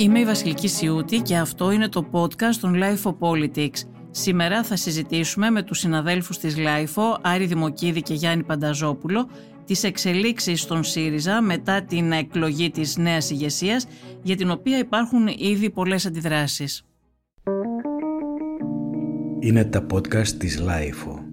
Είμαι η Βασιλική Σιούτη και αυτό είναι το podcast των Life of Politics. Σήμερα θα συζητήσουμε με τους συναδέλφους της LIFO, Άρη Δημοκίδη και Γιάννη Πανταζόπουλο, τις εξελίξεις στον ΣΥΡΙΖΑ μετά την εκλογή της νέας ηγεσίας, για την οποία υπάρχουν ήδη πολλές αντιδράσεις. Είναι τα podcast της LIFO.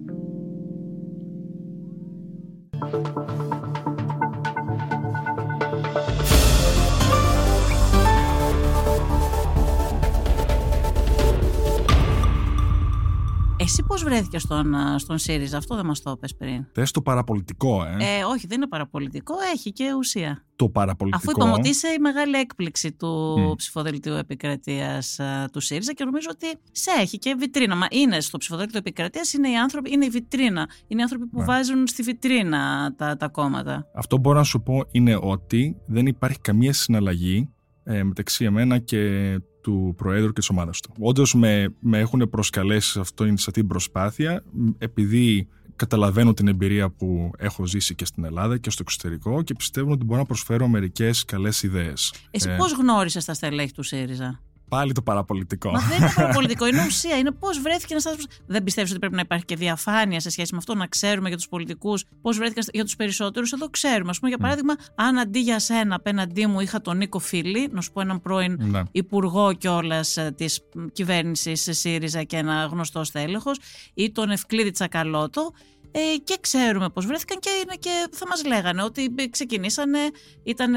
Πώς βρέθηκε στον, στον ΣΥΡΙΖΑ, αυτό δεν μας το πες πριν. Θες το παραπολιτικό, ε; ε. Όχι, δεν είναι παραπολιτικό, έχει και ουσία. Το παραπολιτικό. Αφού είπαμε ότι είσαι η μεγάλη έκπληξη του mm. ψηφοδελτίου επικρατείας του ΣΥΡΙΖΑ και νομίζω ότι σε έχει και βιτρίνα. Μα είναι στο ψηφοδέλτιο επικρατείας, είναι οι άνθρωποι, είναι η βιτρίνα. Είναι οι άνθρωποι που ναι. βάζουν στη βιτρίνα τα, τα κόμματα. Αυτό μπορώ να σου πω είναι ότι δεν υπάρχει καμία συναλλαγή ε, μεταξύ εμένα και του Προέδρου και της ομάδας του. Όντως με, με έχουν προσκαλέσει σε, αυτό, σε αυτή την προσπάθεια, επειδή καταλαβαίνω την εμπειρία που έχω ζήσει και στην Ελλάδα και στο εξωτερικό και πιστεύω ότι μπορώ να προσφέρω μερικές καλές ιδέες. Εσύ ε, πώς γνώρισες τα στελέχη του ΣΥΡΙΖΑ; Πάλι το παραπολιτικό. Μα δεν είναι παραπολιτικό, είναι ουσία. Είναι πώς βρέθηκε ένας άνθρωπος. Δεν πιστεύεις ότι πρέπει να υπάρχει και διαφάνεια σε σχέση με αυτό, να ξέρουμε για τους πολιτικούς πώς βρέθηκαν για τους περισσότερους. Εδώ ξέρουμε. Α πούμε, για παράδειγμα, αν αντί για σένα απέναντί μου είχα τον Νίκο Φίλη, να σου πω έναν πρώην ναι. υπουργό κιόλας ε, της κυβέρνησης ΣΥΡΙΖΑ και ένα γνωστός στέλεχο, ή τον Ευκλήδη Τσακαλώτο, ε, και ξέρουμε πώς βρέθηκαν και, είναι και θα μας λέγανε ότι ξεκινήσανε, ήταν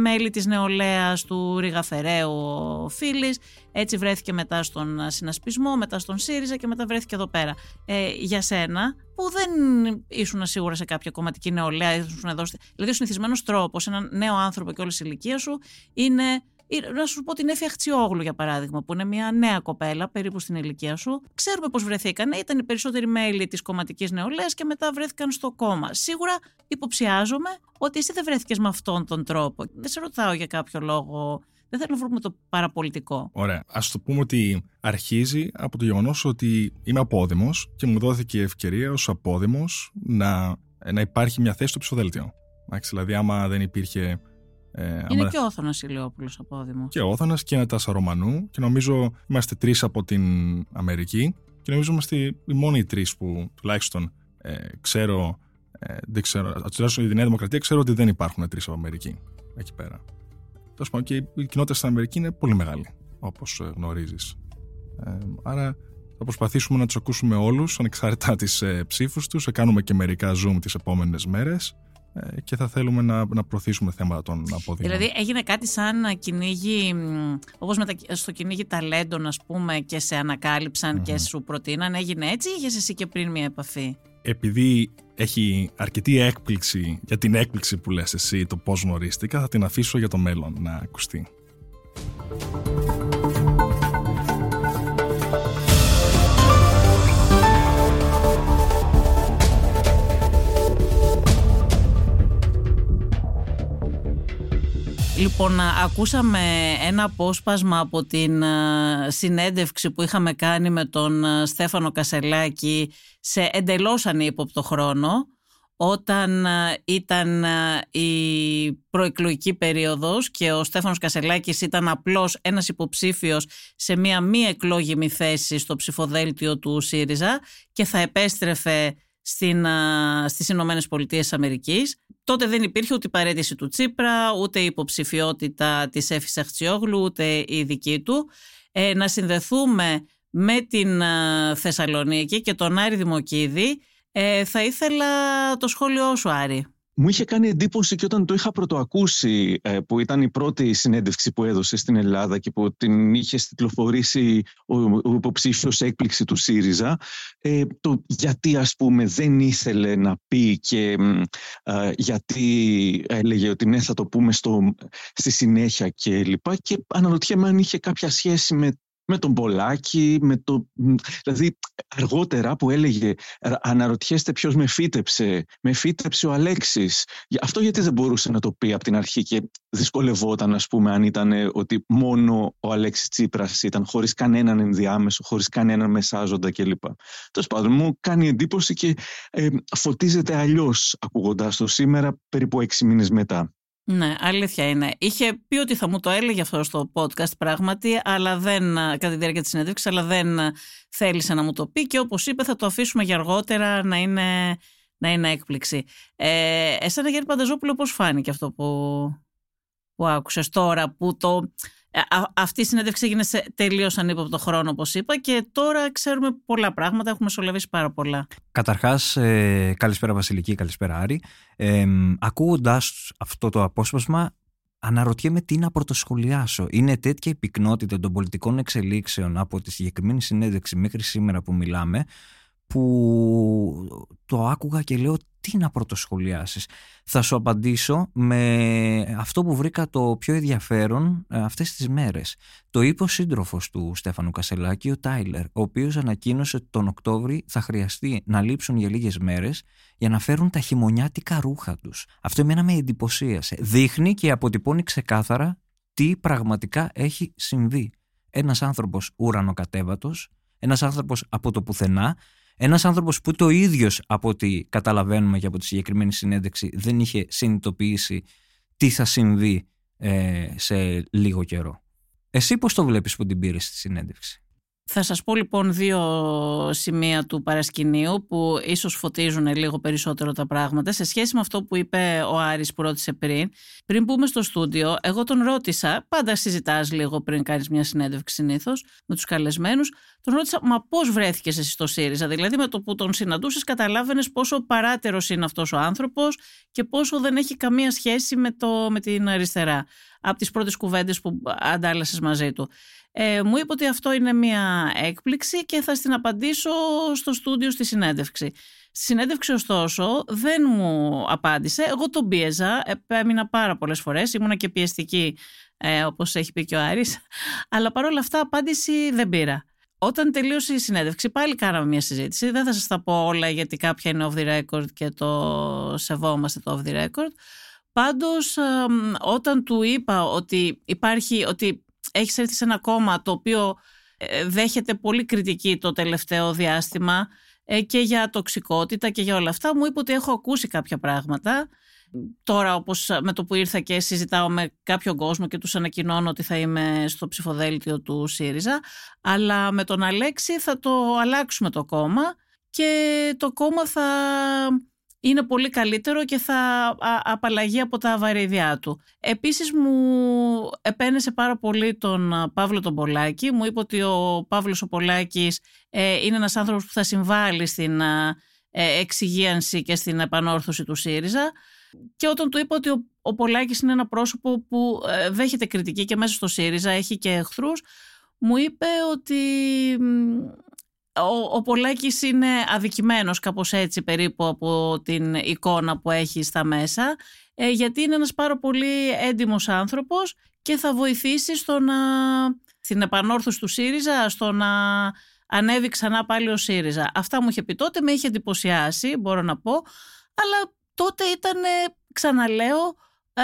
μέλη της νεολαίας του Ρίγα Φεραίου ο Φίλης, έτσι βρέθηκε μετά στον συνασπισμό, μετά στον ΣΥΡΙΖΑ και μετά βρέθηκε εδώ πέρα. Ε, για σένα που δεν ήσουν σίγουρα σε κάποια κομματική νεολαία, ήσουν εδώ, δηλαδή ο συνηθισμένος τρόπος, έναν νέο άνθρωπο και όλης η ηλικίας σου είναι να σου πω την Έφη Αχτσιόγλου, για παράδειγμα, που είναι μια νέα κοπέλα, περίπου στην ηλικία σου. Ξέρουμε πώς βρεθήκαν. Ήταν οι περισσότεροι μέλη της κομματικής νεολαίας και μετά βρέθηκαν στο κόμμα. Σίγουρα υποψιάζομαι ότι εσύ δεν βρέθηκες με αυτόν τον τρόπο. Δεν σε ρωτάω για κάποιο λόγο. Δεν θέλω να βρούμε το παραπολιτικό. Ωραία. Α το πούμε ότι αρχίζει από το γεγονός ότι είμαι απόδημος και μου δόθηκε η ευκαιρία ως απόδημος να, να υπάρχει μια θέση στο ψηφοδέλτιο. Δηλαδή, άμα δεν υπήρχε ε, είναι και ο Όθωνας Ηλιόπουλος απόδημο. Και ο Όθωνας και ένα τάσα Ρωμανού. Και νομίζω είμαστε τρεις από την Αμερική. Και νομίζω είμαστε οι μόνοι οι τρεις που τουλάχιστον ε, ξέρω. Ε, δεν ξέρω. Τουλάχιστον η Νέα Δημοκρατία ξέρω ότι δεν υπάρχουν τρεις από Αμερική εκεί πέρα. Τέλος πάντων και η κοινότητα στην Αμερική είναι πολύ μεγάλη, όπως ε, γνωρίζεις. Ε, άρα θα προσπαθήσουμε να τους ακούσουμε όλους ανεξάρτητα τι ε, ψήφους τους. Θα κάνουμε και μερικά Zoom τις επόμενες μέρες. Ε, και θα θέλουμε να, να προωθήσουμε θέματα των αποδείγματων. Δηλαδή έγινε κάτι σαν κυνήγι, όπως με τα, στο κυνήγι ταλέντων ας πούμε και σε ανακαλυψαν και σου προτείναν, έγινε έτσι ή είχες εσύ και πριν μια επαφή; Επειδή έχει αρκετή έκπληξη για την έκπληξη που λες εσύ το πώς γνωρίστηκα, θα την αφήσω για το μέλλον να ακουστεί. Λοιπόν, ακούσαμε ένα απόσπασμα από την συνέντευξη που είχαμε κάνει με τον Στέφανο Κασελάκη σε εντελώς ανύποπτο χρόνο όταν ήταν η προεκλογική περίοδος και ο Στέφανος Κασελάκης ήταν απλώς ένας υποψήφιος σε μία μη εκλόγιμη θέση στο ψηφοδέλτιο του ΣΥΡΙΖΑ και θα επέστρεφε στην, στις Ηνωμένες Πολιτείες Αμερικής. Τότε δεν υπήρχε ούτε η παρέτηση του Τσίπρα, ούτε η υποψηφιότητα της Έφης Αχτσιόγλου, ούτε η δική του. Ε, να συνδεθούμε με την Θεσσαλονίκη και τον Άρη Δημοκίδη. Ε, θα ήθελα το σχόλιο σου Άρη. Μου είχε κάνει εντύπωση και όταν το είχα πρωτοακούσει, ε, που ήταν η πρώτη συνέντευξη που έδωσε στην Ελλάδα και που την είχε στυκλοφορήσει ο, ο υποψήφιος έκπληξη του ΣΥΡΙΖΑ, ε, το γιατί ας πούμε δεν ήθελε να πει και ε, γιατί έλεγε ότι ναι θα το πούμε στο, στη συνέχεια και λοιπά. Και αναρωτιέμαι αν είχε κάποια σχέση με με τον Πολάκη, με το... δηλαδή αργότερα που έλεγε αναρωτιέστε ποιος με φύτεψε, με φύτεψε ο Αλέξης. Αυτό γιατί δεν μπορούσε να το πει από την αρχή και δυσκολευόταν ας πούμε αν ήταν ότι μόνο ο Αλέξης Τσίπρας ήταν χωρίς κανέναν ενδιάμεσο, χωρίς κανέναν μεσάζοντα κλπ. Τέλος πάντων μου κάνει εντύπωση και ε, φωτίζεται αλλιώς ακούγοντάς το σήμερα περίπου έξι μήνες μετά. Ναι, αλήθεια είναι. Είχε πει ότι θα μου το έλεγε αυτό στο podcast πράγματι, αλλά δεν, κατά τη διάρκεια της συνέντευξης, αλλά δεν θέλησε να μου το πει και όπως είπε θα το αφήσουμε για αργότερα να είναι, να είναι έκπληξη. Ε, εσένα Γιάννη Πανταζόπουλο πώς φάνηκε αυτό που, που άκουσες τώρα που το, ε, αυτή η συνέντευξη έγινε σε τελείως ανύποπτο χρόνο, όπως είπα, και τώρα ξέρουμε πολλά πράγματα. Έχουμε σολεύσει πάρα πολλά. Καταρχάς, ε, καλησπέρα Βασιλική, καλησπέρα Άρη. Ε, Ακούγοντας αυτό το απόσπασμα, αναρωτιέμαι τι να πρωτοσχολιάσω. Είναι τέτοια η πυκνότητα των πολιτικών εξελίξεων από τη συγκεκριμένη συνέντευξη μέχρι σήμερα που μιλάμε, που το άκουγα και λέω τι να πρωτοσχολιάσεις. Θα σου απαντήσω με αυτό που βρήκα το πιο ενδιαφέρον ε, αυτές τις μέρες. Το είπε ο σύντροφος του Στέφανου Κασελάκη, ο Τάιλερ, ο οποίος ανακοίνωσε ότι τον Οκτώβρη θα χρειαστεί να λείψουν για λίγες μέρες για να φέρουν τα χειμωνιάτικα ρούχα τους. Αυτό εμένα με εντυπωσίασε. Δείχνει και αποτυπώνει ξεκάθαρα τι πραγματικά έχει συμβεί. Ένας άνθρωπος ουρανοκατέβατος, ένας άνθρωπος από το πουθενά, ένας άνθρωπος που το ίδιος από ό,τι καταλαβαίνουμε και από τη συγκεκριμένη συνέντευξη δεν είχε συνειδητοποιήσει τι θα συμβεί ε, σε λίγο καιρό. Εσύ πώς το βλέπεις που την πήρες στη συνέντευξη; Θα σας πω λοιπόν δύο σημεία του παρασκηνίου που ίσως φωτίζουν λίγο περισσότερο τα πράγματα σε σχέση με αυτό που είπε ο Άρης που ρώτησε πριν. Πριν μπούμε στο στούντιο, εγώ τον ρώτησα, πάντα συζητάς λίγο πριν κάνεις μια συνέντευξη συνήθως με τους καλεσμένους, τον ρώτησα μα πώς βρέθηκες εσύ στο ΣΥΡΙΖΑ, δηλαδή με το που τον συναντούσες καταλάβαινες πόσο παράτερος είναι αυτός ο άνθρωπος και πόσο δεν έχει καμία σχέση με, το, με την αριστερά από τις πρώτες κουβέντες που αντάλλασες μαζί του. Ε, μου είπε ότι αυτό είναι μια έκπληξη και θα στην απαντήσω στο στούντιο στη συνέντευξη. Στη συνέντευξη ωστόσο δεν μου απάντησε, εγώ τον πίεζα, έμεινα πάρα πολλές φορές, ήμουνα και πιεστική ε, όπως έχει πει και ο Άρης, αλλά παρόλα αυτά απάντηση δεν πήρα. Όταν τελείωσε η συνέντευξη πάλι κάναμε μια συζήτηση, δεν θα σας τα πω όλα γιατί κάποια είναι off the record και το σεβόμαστε το off the record. Πάντως όταν του είπα ότι υπάρχει, ότι έχεις έρθει σε ένα κόμμα το οποίο ε, δέχεται πολύ κριτική το τελευταίο διάστημα ε, και για τοξικότητα και για όλα αυτά, μου είπε ότι έχω ακούσει κάποια πράγματα. Τώρα όπως με το που ήρθα και συζητάω με κάποιον κόσμο και τους ανακοινώνω ότι θα είμαι στο ψηφοδέλτιο του ΣΥΡΙΖΑ, αλλά με τον Αλέξη θα το αλλάξουμε το κόμμα και το κόμμα θα είναι πολύ καλύτερο και θα απαλλαγεί από τα βαρύδια του. Επίσης μου επένεσε πάρα πολύ τον Παύλο τον Πολάκη. Μου είπε ότι ο Παύλος ο Πολάκης ε, είναι ένας άνθρωπος που θα συμβάλλει στην ε, εξυγίανση και στην επανόρθωση του ΣΥΡΙΖΑ. Και όταν του είπα ότι ο, ο Πολάκης είναι ένα πρόσωπο που ε, δέχεται κριτική και μέσα στο ΣΥΡΙΖΑ έχει και εχθρούς, μου είπε ότι ο, ο Πολάκης είναι αδικημένος κάπως έτσι περίπου από την εικόνα που έχει στα μέσα ε, γιατί είναι ένας πάρα πολύ έντιμος άνθρωπος και θα βοηθήσει στο να, στην επανόρθωση του ΣΥΡΙΖΑ, στο να ανέβει ξανά πάλι ο ΣΥΡΙΖΑ. Αυτά μου είχε πει τότε, με είχε εντυπωσιάσει μπορώ να πω, αλλά τότε ήταν, ξαναλέω, ε,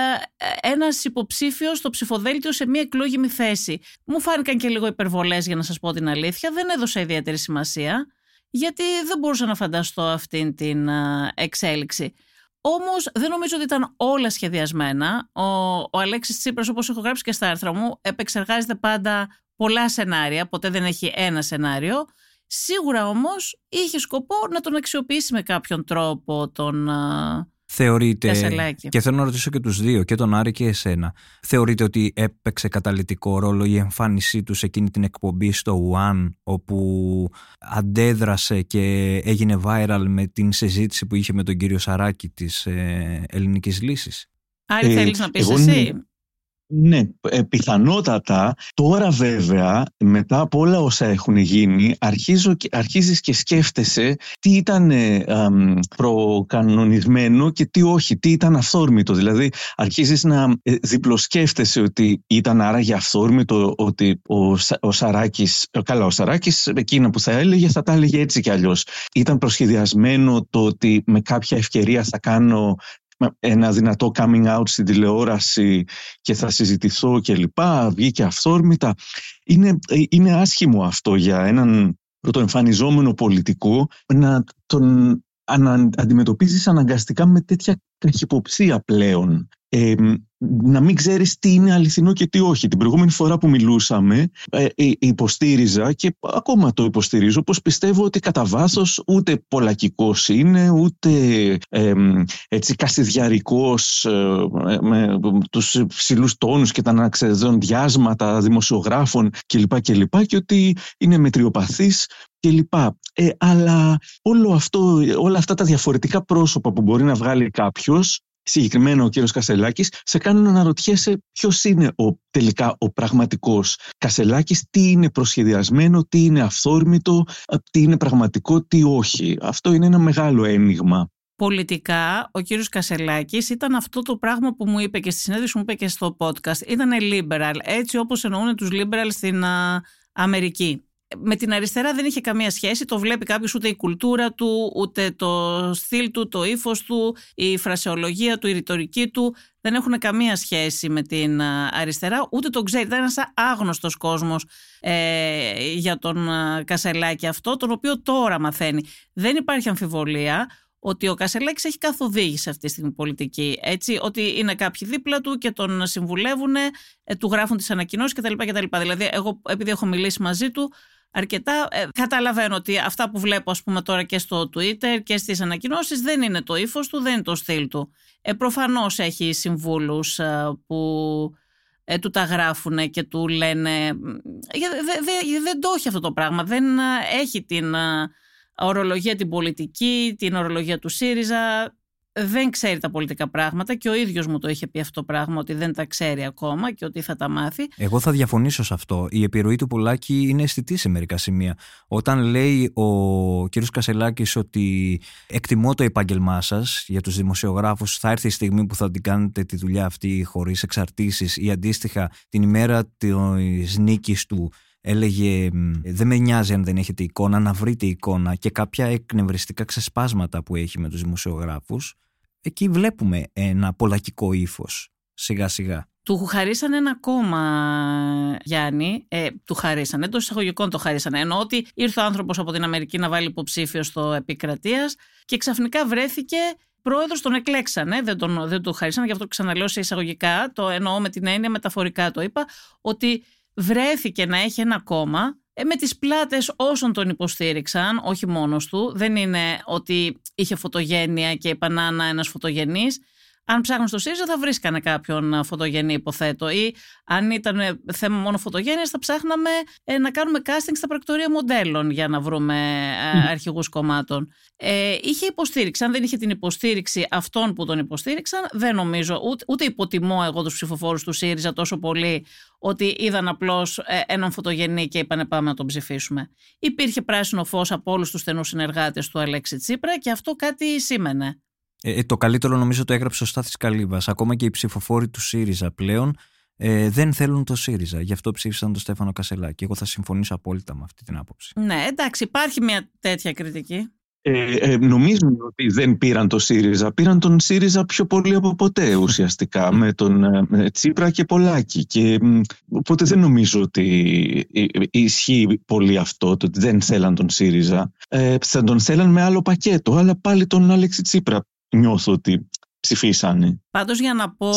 ένας υποψήφιος στο ψηφοδέλτιο σε μια εκλόγιμη θέση. Μου φάνηκαν και λίγο υπερβολές για να σας πω την αλήθεια. Δεν έδωσα ιδιαίτερη σημασία γιατί δεν μπορούσα να φανταστώ αυτήν την ε, εξέλιξη. Όμως δεν νομίζω ότι ήταν όλα σχεδιασμένα. Ο, ο Αλέξης Τσίπρας, όπως έχω γράψει και στα άρθρα μου, επεξεργάζεται πάντα πολλά σενάρια. Ποτέ δεν έχει ένα σενάριο. Σίγουρα όμως είχε σκοπό να τον αξιοποιήσει με κάποιον τρόπο τον, ε, Θεωρείτε, και θέλω να ρωτήσω και τους δύο, και τον Άρη και εσένα, θεωρείτε ότι έπαιξε καταλητικό ρόλο η εμφάνισή τους σε εκείνη την εκπομπή στο One, όπου αντέδρασε και έγινε viral με την συζήτηση που είχε με τον κύριο Σαράκη της ε, ελληνικής λύσης; Άρη, ε, θέλεις να πεις εσύ; Ναι, ε, πιθανότατα. Τώρα βέβαια, μετά από όλα όσα έχουν γίνει, αρχίζω, αρχίζεις και σκέφτεσαι τι ήταν ε, προκανονισμένο και τι όχι, τι ήταν αυθόρμητο. Δηλαδή, αρχίζεις να ε, διπλοσκέφτεσαι ότι ήταν άραγε αυθόρμητο ότι ο, ο Σαράκης, καλά ο Σαράκης εκείνα που θα έλεγε θα τα έλεγε έτσι κι αλλιώς. Ήταν προσχεδιασμένο το ότι με κάποια ευκαιρία θα κάνω ένα δυνατό coming out στην τηλεόραση και θα συζητηθώ και λοιπά, βγήκε αυθόρμητα. Είναι, είναι άσχημο αυτό για έναν πρωτοεμφανιζόμενο πολιτικό να τον ανα, αντιμετωπίζεις αναγκαστικά με τέτοια καχυποψία πλέον. Ε, να μην ξέρεις τι είναι αληθινό και τι όχι. Την προηγούμενη φορά που μιλούσαμε ε, ε, υποστήριζα και ακόμα το υποστηρίζω πως πιστεύω ότι κατά βάθος ούτε πολλακικός είναι ούτε ε, έτσι κασιδιαρικός ε, με τους ψηλούς τόνους και τα διάσματα δημοσιογράφων κλπ. Και, και, και ότι είναι μετριοπαθής κλπ. Ε, αλλά όλο αυτό, όλα αυτά τα διαφορετικά πρόσωπα που μπορεί να βγάλει κάποιος συγκεκριμένα ο κύριος Κασελάκης, σε κάνουν να αναρωτιέσαι ποιος είναι ο, τελικά ο πραγματικός Κασελάκης, τι είναι προσχεδιασμένο, τι είναι αυθόρμητο, τι είναι πραγματικό, τι όχι. Αυτό είναι ένα μεγάλο ένιγμα. Πολιτικά, ο κύριος Κασελάκης ήταν αυτό το πράγμα που μου είπε και στη συνέντευξη μου είπε και στο podcast. Ήταν liberal, έτσι όπως εννοούν τους liberal στην Αμερική με την αριστερά δεν είχε καμία σχέση. Το βλέπει κάποιος ούτε η κουλτούρα του, ούτε το στυλ του, το ύφος του, η φρασεολογία του, η ρητορική του. Δεν έχουν καμία σχέση με την αριστερά, ούτε τον ξέρει. Ήταν ένας άγνωστος κόσμος ε, για τον Κασελάκη αυτό, τον οποίο τώρα μαθαίνει. Δεν υπάρχει αμφιβολία ότι ο Κασελάκης έχει καθοδήγηση αυτή στην πολιτική. Έτσι, ότι είναι κάποιοι δίπλα του και τον συμβουλεύουν, ε, του γράφουν τις ανακοινώσεις κτλ. κτλ. Δηλαδή, εγώ επειδή έχω μιλήσει μαζί του, αρκετά. Ε, καταλαβαίνω ότι αυτά που βλέπω ας πούμε τώρα και στο Twitter και στις ανακοινώσεις δεν είναι το ύφος του, δεν είναι το στυλ του. Ε, προφανώς έχει συμβούλους ε, που ε, του τα γράφουν και του λένε δεν το έχει αυτό το πράγμα, δεν ε, έχει την ορολογία την πολιτική, την ορολογία του ΣΥΡΙΖΑ, δεν ξέρει τα πολιτικά πράγματα και ο ίδιος μου το είχε πει αυτό το πράγμα ότι δεν τα ξέρει ακόμα και ότι θα τα μάθει. Εγώ θα διαφωνήσω σε αυτό. Η επιρροή του Πολάκη είναι αισθητής σε μερικά σημεία. Όταν λέει ο κ. Κασελάκης ότι εκτιμώ το επάγγελμά σας για τους δημοσιογράφους θα έρθει η στιγμή που θα την κάνετε τη δουλειά αυτή χωρίς εξαρτήσεις ή αντίστοιχα την ημέρα της νίκης του έλεγε δεν με νοιάζει αν δεν έχετε εικόνα, να βρείτε εικόνα και κάποια εκνευριστικά ξεσπάσματα που έχει με τους δημοσιογράφους εκεί βλέπουμε ένα πολλακικό ύφος σιγά σιγά. Του χαρίσανε ένα κόμμα, Γιάννη. Ε, του χαρίσανε, εντός εισαγωγικών το χαρίσανε. Ενώ ότι ήρθε ο άνθρωπος από την Αμερική να βάλει υποψήφιο στο επικρατείας και ξαφνικά βρέθηκε πρόεδρος, τον εκλέξανε. Δεν, τον, δεν του χαρίσανε, γι' αυτό ξαναλέω σε εισαγωγικά. Το εννοώ με την έννοια, μεταφορικά το είπα, ότι βρέθηκε να έχει ένα κόμμα ε, με τις πλάτες όσων τον υποστήριξαν, όχι μόνος του. Δεν είναι ότι είχε φωτογένεια και επανάνα ένας φωτογενής αν ψάχνουν στο ΣΥΡΙΖΑ θα βρίσκανε κάποιον φωτογενή υποθέτω ή αν ήταν θέμα μόνο φωτογένειας θα ψάχναμε ε, να κάνουμε casting στα πρακτορία μοντέλων για να βρούμε ε, αρχηγούς κομμάτων. Ε, είχε υποστήριξη. Αν δεν είχε την υποστήριξη αυτών που τον υποστήριξαν δεν νομίζω ούτε, ούτε υποτιμώ εγώ τους ψηφοφόρους του ΣΥΡΙΖΑ τόσο πολύ ότι είδαν απλώς ε, έναν φωτογενή και είπανε πάμε να τον ψηφίσουμε. Υπήρχε πράσινο φως από όλους τους στενούς συνεργάτες του Αλέξη Τσίπρα και αυτό κάτι σήμαινε. Ε, ε, το καλύτερο νομίζω το έγραψε ο Στάθης Καλύβας. Ακόμα και οι ψηφοφόροι του ΣΥΡΙΖΑ πλέον ε, δεν θέλουν το ΣΥΡΙΖΑ. Γι' αυτό ψήφισαν τον Στέφανο Κασελάκη. Εγώ θα συμφωνήσω απόλυτα με αυτή την άποψη. Ναι, εντάξει, υπάρχει μια τέτοια κριτική. Ε, ε, νομίζουν ότι δεν πήραν το ΣΥΡΙΖΑ. Πήραν τον ΣΥΡΙΖΑ πιο πολύ από ποτέ ουσιαστικά με τον ε, Τσίπρα και Πολάκη. Και, οπότε δεν νομίζω ότι ισχύει πολύ αυτό, το ότι δεν θέλαν τον ΣΥΡΙΖΑ. Ε, θα τον θέλαν με άλλο πακέτο, αλλά πάλι τον Άλεξη Τσίπρα νιώθω ότι ψηφίσανε. Πάντως για να πω.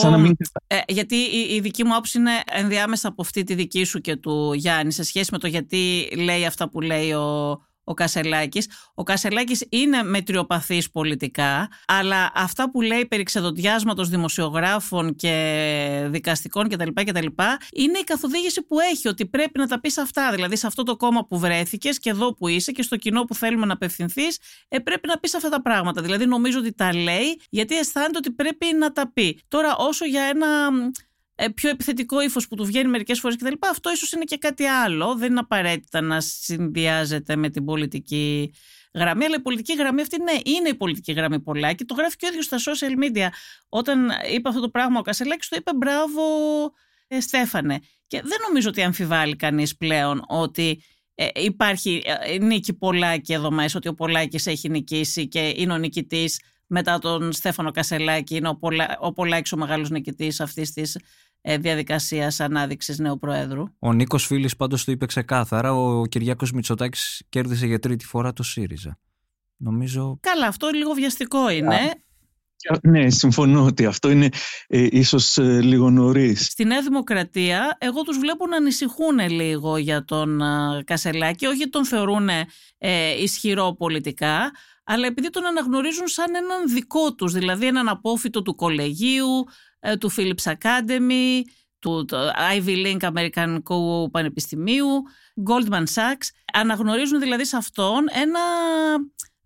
Ε, γιατί η, η, δική μου άποψη είναι ενδιάμεσα από αυτή τη δική σου και του Γιάννη σε σχέση με το γιατί λέει αυτά που λέει ο, ο Κασελάκης. Ο Κασελάκης είναι μετριοπαθής πολιτικά, αλλά αυτά που λέει περί ξεδοντιάσματος δημοσιογράφων και δικαστικών κτλ. κτλ είναι η καθοδήγηση που έχει, ότι πρέπει να τα πεις αυτά. Δηλαδή σε αυτό το κόμμα που βρέθηκες και εδώ που είσαι και στο κοινό που θέλουμε να απευθυνθείς, ε, πρέπει να πεις αυτά τα πράγματα. Δηλαδή νομίζω ότι τα λέει γιατί αισθάνεται ότι πρέπει να τα πει. Τώρα όσο για ένα ε, πιο επιθετικό ύφος που του βγαίνει μερικές φορές κτλ. Αυτό ίσως είναι και κάτι άλλο. Δεν είναι απαραίτητα να συνδυάζεται με την πολιτική γραμμή. Αλλά η πολιτική γραμμή αυτή ναι, είναι η πολιτική γραμμή πολλά και το γράφει και ο ίδιος στα social media. Όταν είπε αυτό το πράγμα ο Κασελάκης, το είπε μπράβο, ε, Στέφανε. Και δεν νομίζω ότι αμφιβάλλει κανείς πλέον ότι ε, υπάρχει ε, νίκη Πολάκη εδώ μέσα, ότι ο Πολάκης έχει νικήσει και είναι ο νικητής μετά τον Στέφανο Κασελάκη, είναι ο, Πολα... ο Πολάκης ο μεγάλος νικητής αυτής της ε, διαδικασίας ανάδειξης νέου Προέδρου. Ο Νίκος Φίλης πάντως το είπε ξεκάθαρα. Ο Κυριάκος Μητσοτάκης κέρδισε για τρίτη φορά το ΣΥΡΙΖΑ. Νομίζω. Καλά, αυτό λίγο βιαστικό είναι. Ναι, συμφωνώ ότι αυτό είναι ε, ίσως ε, λίγο νωρίς. Στη Νέα Δημοκρατία, εγώ τους βλέπω να ανησυχούν λίγο για τον ε, Κασελάκη, όχι τον θεωρούν ε, ισχυρό πολιτικά, αλλά επειδή τον αναγνωρίζουν σαν έναν δικό τους, δηλαδή έναν απόφυτο του κολεγίου, ε, του Philips Academy, του Ivy Link Αμερικανικού Πανεπιστημίου, Goldman Sachs. Αναγνωρίζουν δηλαδή σε αυτόν ένα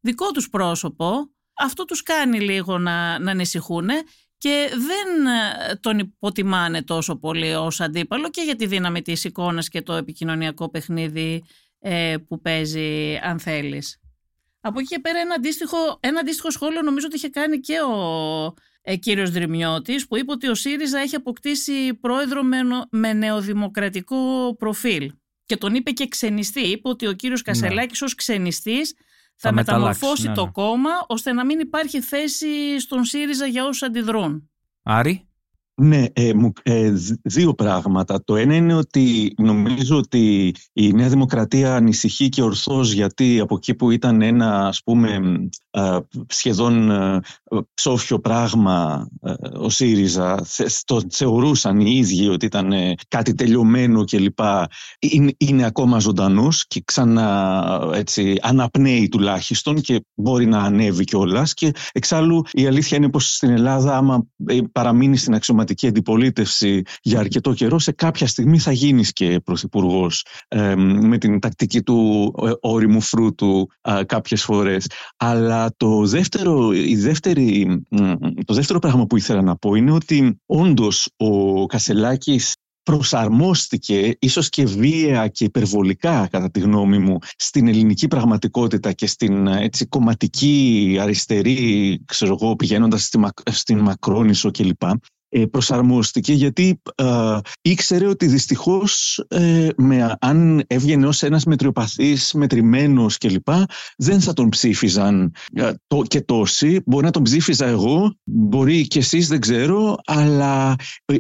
δικό τους πρόσωπο. Αυτό τους κάνει λίγο να, να ανησυχούν και δεν ε, τον υποτιμάνε τόσο πολύ ως αντίπαλο και για τη δύναμη της εικόνας και το επικοινωνιακό παιχνίδι ε, που παίζει αν θέλεις. Από εκεί και πέρα ένα αντίστοιχο, ένα αντίστοιχο σχόλιο νομίζω ότι είχε κάνει και ο ε, κύριος Δρυμιώτης που είπε ότι ο ΣΥΡΙΖΑ έχει αποκτήσει πρόεδρο με, με νεοδημοκρατικό προφίλ. Και τον είπε και ξενιστή. Είπε ότι ο κύριος ναι. Κασελάκης ναι. ως ξενιστής θα, μεταμορφώσει ναι, το ναι. κόμμα ώστε να μην υπάρχει θέση στον ΣΥΡΙΖΑ για όσους αντιδρούν. Άρη. Ναι, ε, ε, δύο πράγματα. Το ένα είναι ότι νομίζω ότι η Νέα Δημοκρατία ανησυχεί και ορθώς γιατί από εκεί που ήταν ένα ας πούμε σχεδόν ψόφιο πράγμα ο ΣΥΡΙΖΑ το θεωρούσαν οι ίδιοι ότι ήταν κάτι τελειωμένο κλπ. Είναι, είναι ακόμα ζωντανός και ξανά έτσι, αναπνέει τουλάχιστον και μπορεί να ανέβει κιόλας. και εξάλλου η αλήθεια είναι πως στην Ελλάδα άμα ε, παραμείνει στην αξιωματική πραγματική αντιπολίτευση για αρκετό καιρό, σε κάποια στιγμή θα γίνεις και πρωθυπουργός ε, με την τακτική του ε, όριμου φρούτου ε, κάποιες φορές. Αλλά το δεύτερο, η δεύτερη, το δεύτερο πράγμα που ήθελα να πω είναι ότι όντως ο Κασελάκης προσαρμόστηκε ίσως και βία και υπερβολικά κατά τη γνώμη μου στην ελληνική πραγματικότητα και στην έτσι, κομματική αριστερή ξέρω εγώ πηγαίνοντας στη, στην Μακρόνισο κλπ ε, προσαρμόστηκε γιατί ε, ήξερε ότι δυστυχώς ε, με, αν έβγαινε ως ένας μετριοπαθής, μετρημένος κλπ δεν θα τον ψήφιζαν το, και τόσοι. Μπορεί να τον ψήφιζα εγώ, μπορεί και εσείς δεν ξέρω, αλλά ο,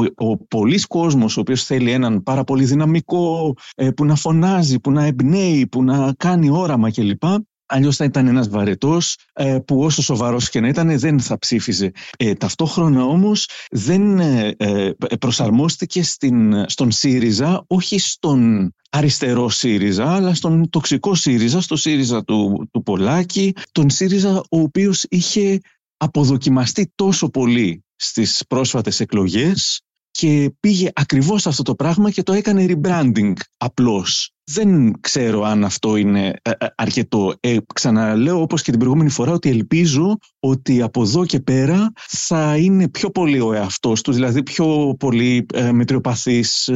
ο, ο πολλής κόσμος ο οποίος θέλει έναν πάρα πολύ δυναμικό που να φωνάζει, που να εμπνέει, που να κάνει όραμα κλπ Αλλιώς θα ήταν ένας βαρετός ε, που όσο σοβαρός και να ήταν δεν θα ψήφιζε. Ε, ταυτόχρονα όμως δεν ε, προσαρμόστηκε στην, στον ΣΥΡΙΖΑ, όχι στον αριστερό ΣΥΡΙΖΑ, αλλά στον τοξικό ΣΥΡΙΖΑ, στο ΣΥΡΙΖΑ του, του Πολάκη, τον ΣΥΡΙΖΑ ο οποίος είχε αποδοκιμαστεί τόσο πολύ στις πρόσφατες εκλογές και πήγε ακριβώς αυτό το πράγμα και το έκανε rebranding απλώς. Δεν ξέρω αν αυτό είναι ε, ε, αρκετό. Ε, ξαναλέω όπως και την προηγούμενη φορά ότι ελπίζω ότι από εδώ και πέρα θα είναι πιο πολύ ο εαυτός τους, δηλαδή πιο πολύ ε, μετριοπαθής,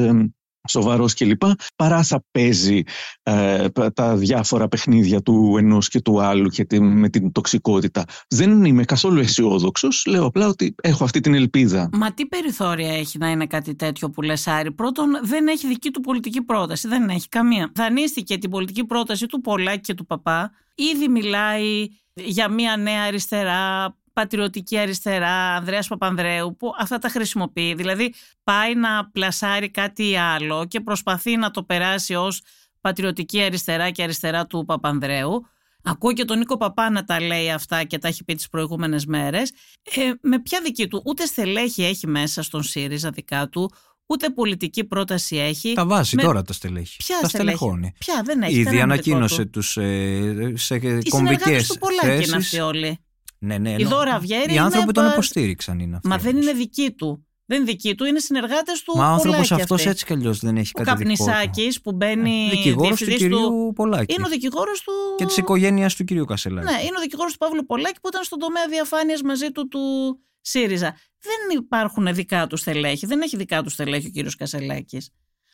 σοβαρός κλπ. παρά θα παίζει ε, τα διάφορα παιχνίδια του ενός και του άλλου και με την τοξικότητα. Δεν είμαι καθόλου αισιόδοξος. Λέω απλά ότι έχω αυτή την ελπίδα. Μα τι περιθώρια έχει να είναι κάτι τέτοιο που λες, Άρη; Πρώτον, δεν έχει δική του πολιτική πρόταση. Δεν έχει καμία. Δανείστηκε την πολιτική πρόταση του Πολάκη και του Παπά. Ήδη μιλάει για μια νέα αριστερά πατριωτική αριστερά, Ανδρέας Παπανδρέου, που αυτά τα χρησιμοποιεί. Δηλαδή πάει να πλασάρει κάτι άλλο και προσπαθεί να το περάσει ως πατριωτική αριστερά και αριστερά του Παπανδρέου. Ακούω και τον Νίκο Παπά να τα λέει αυτά και τα έχει πει τις προηγούμενες μέρες. Ε, με ποια δική του, ούτε στελέχη έχει μέσα στον ΣΥΡΙΖΑ δικά του, ούτε πολιτική πρόταση έχει. Τα βάζει τώρα τα στελέχη. Ποια τα στελεχώνει. Ποια δεν έχει. Ήδη ανακοίνωσε του ε, σε κομβικές θέσει. είναι αυτοί όλοι. Ναι, ναι, η Δώρα Οι άνθρωποι τον υποστήριξαν είναι αυτοί. Μα δεν είναι δική του. Δεν είναι δική του, είναι συνεργάτες του. Μα ο άνθρωπος αυτός έτσι κι αλλιώς δεν έχει κάτι Ο Καπνισάκης που μπαίνει. Ε, δικηγόρος του κυρίου Πολάκη. Είναι ο δικηγόρος του. Και της οικογένειας του κυρίου Κασελάκη. Ναι, είναι ο δικηγόρος του Παύλου Πολάκη που ήταν στον τομέα διαφάνειας μαζί του του ΣΥΡΙΖΑ. Δεν υπάρχουν δικά του στελέχη. Δεν έχει δικά του στελέχη ο κύριος Κασελάκης.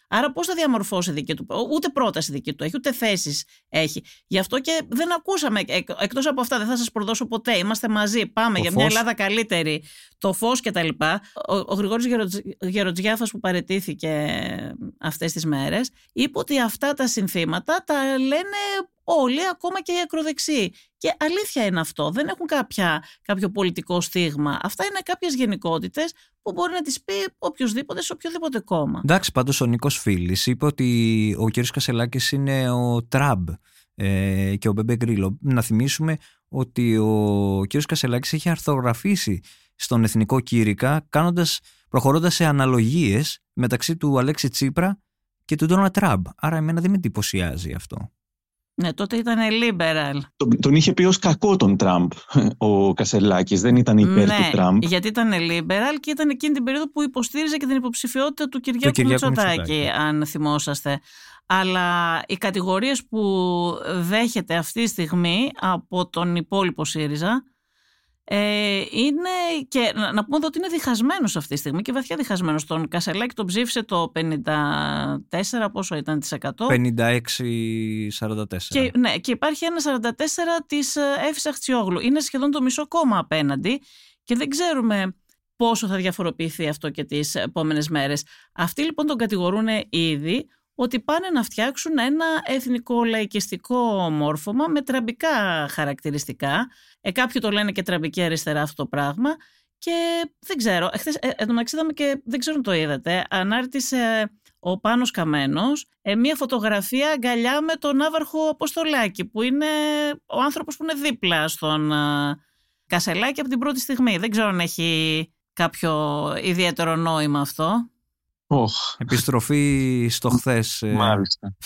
Άρα πώς θα διαμορφώσει δική του, ούτε πρόταση δική του έχει, ούτε θέσεις έχει. Γι' αυτό και δεν ακούσαμε, εκτός από αυτά δεν θα σας προδώσω ποτέ, είμαστε μαζί, πάμε για μια Ελλάδα καλύτερη, το φως κτλ. Ο, ο Γρηγόρης Γεροτζιάφας που παρετήθηκε αυτές τις μέρες είπε ότι αυτά τα συνθήματα τα λένε όλοι, ακόμα και οι ακροδεξιοί. Και αλήθεια είναι αυτό. Δεν έχουν κάποια, κάποιο πολιτικό στίγμα. Αυτά είναι κάποιες γενικότητες που μπορεί να τι πει οποιοδήποτε σε οποιοδήποτε κόμμα. Εντάξει, πάντως ο Νίκος Φίλης είπε ότι ο κ. Κασελάκης είναι ο Τραμπ ε, και ο Μπέμπε Γκρίλο. Να θυμίσουμε ότι ο κ. Κασελάκης έχει αρθογραφήσει στον Εθνικό Κήρυκα κάνοντας, προχωρώντας σε αναλογίες μεταξύ του Αλέξη Τσίπρα και του Ντόναλτ Τραμπ. Άρα εμένα δεν με εντυπωσιάζει αυτό. Ναι, τότε ήταν liberal. Τον, τον είχε πει ως κακό τον Τραμπ ο Κασελάκης, δεν ήταν υπέρ ναι, του Τραμπ. Γιατί ήταν liberal και ήταν εκείνη την περίοδο που υποστήριζε και την υποψηφιότητα του Κυριάκου, Κυριάκου Μητσοτάκη, Μητσοτάκη. αν θυμόσαστε. Αλλά οι κατηγορίες που δέχεται αυτή τη στιγμή από τον υπόλοιπο ΣΥΡΙΖΑ ε, είναι και να να πούμε εδώ ότι είναι διχασμένος αυτή τη στιγμή και βαθιά διχασμένος. Τον Κασελάκη τον ψήφισε το 54, πόσο ήταν τις 100. 56-44. Και, ναι, και υπάρχει ένα 44 της ε, Εύης Αχτσιόγλου. Είναι σχεδόν το μισό κόμμα απέναντι και δεν ξέρουμε πόσο θα διαφοροποιηθεί αυτό και τις επόμενες μέρες. Αυτοί λοιπόν τον κατηγορούν ήδη ότι πάνε να φτιάξουν ένα εθνικό λαϊκιστικό μόρφωμα με τραμπικά χαρακτηριστικά. Ε, κάποιοι το λένε και τραμπική αριστερά αυτό το πράγμα. Και δεν ξέρω, εχθές, ε, εν τω μεταξύ είδαμε και δεν ξέρω αν το είδατε, ανάρτησε ο Πάνος Καμένος ε, μια φωτογραφία αγκαλιά με τον Άβαρχο Αποστολάκη που είναι ο άνθρωπος που είναι δίπλα στον α, Κασελάκη από την πρώτη στιγμή. Δεν ξέρω αν έχει κάποιο ιδιαίτερο νόημα αυτό. Οχ, Επιστροφή στο χθες. μάλιστα.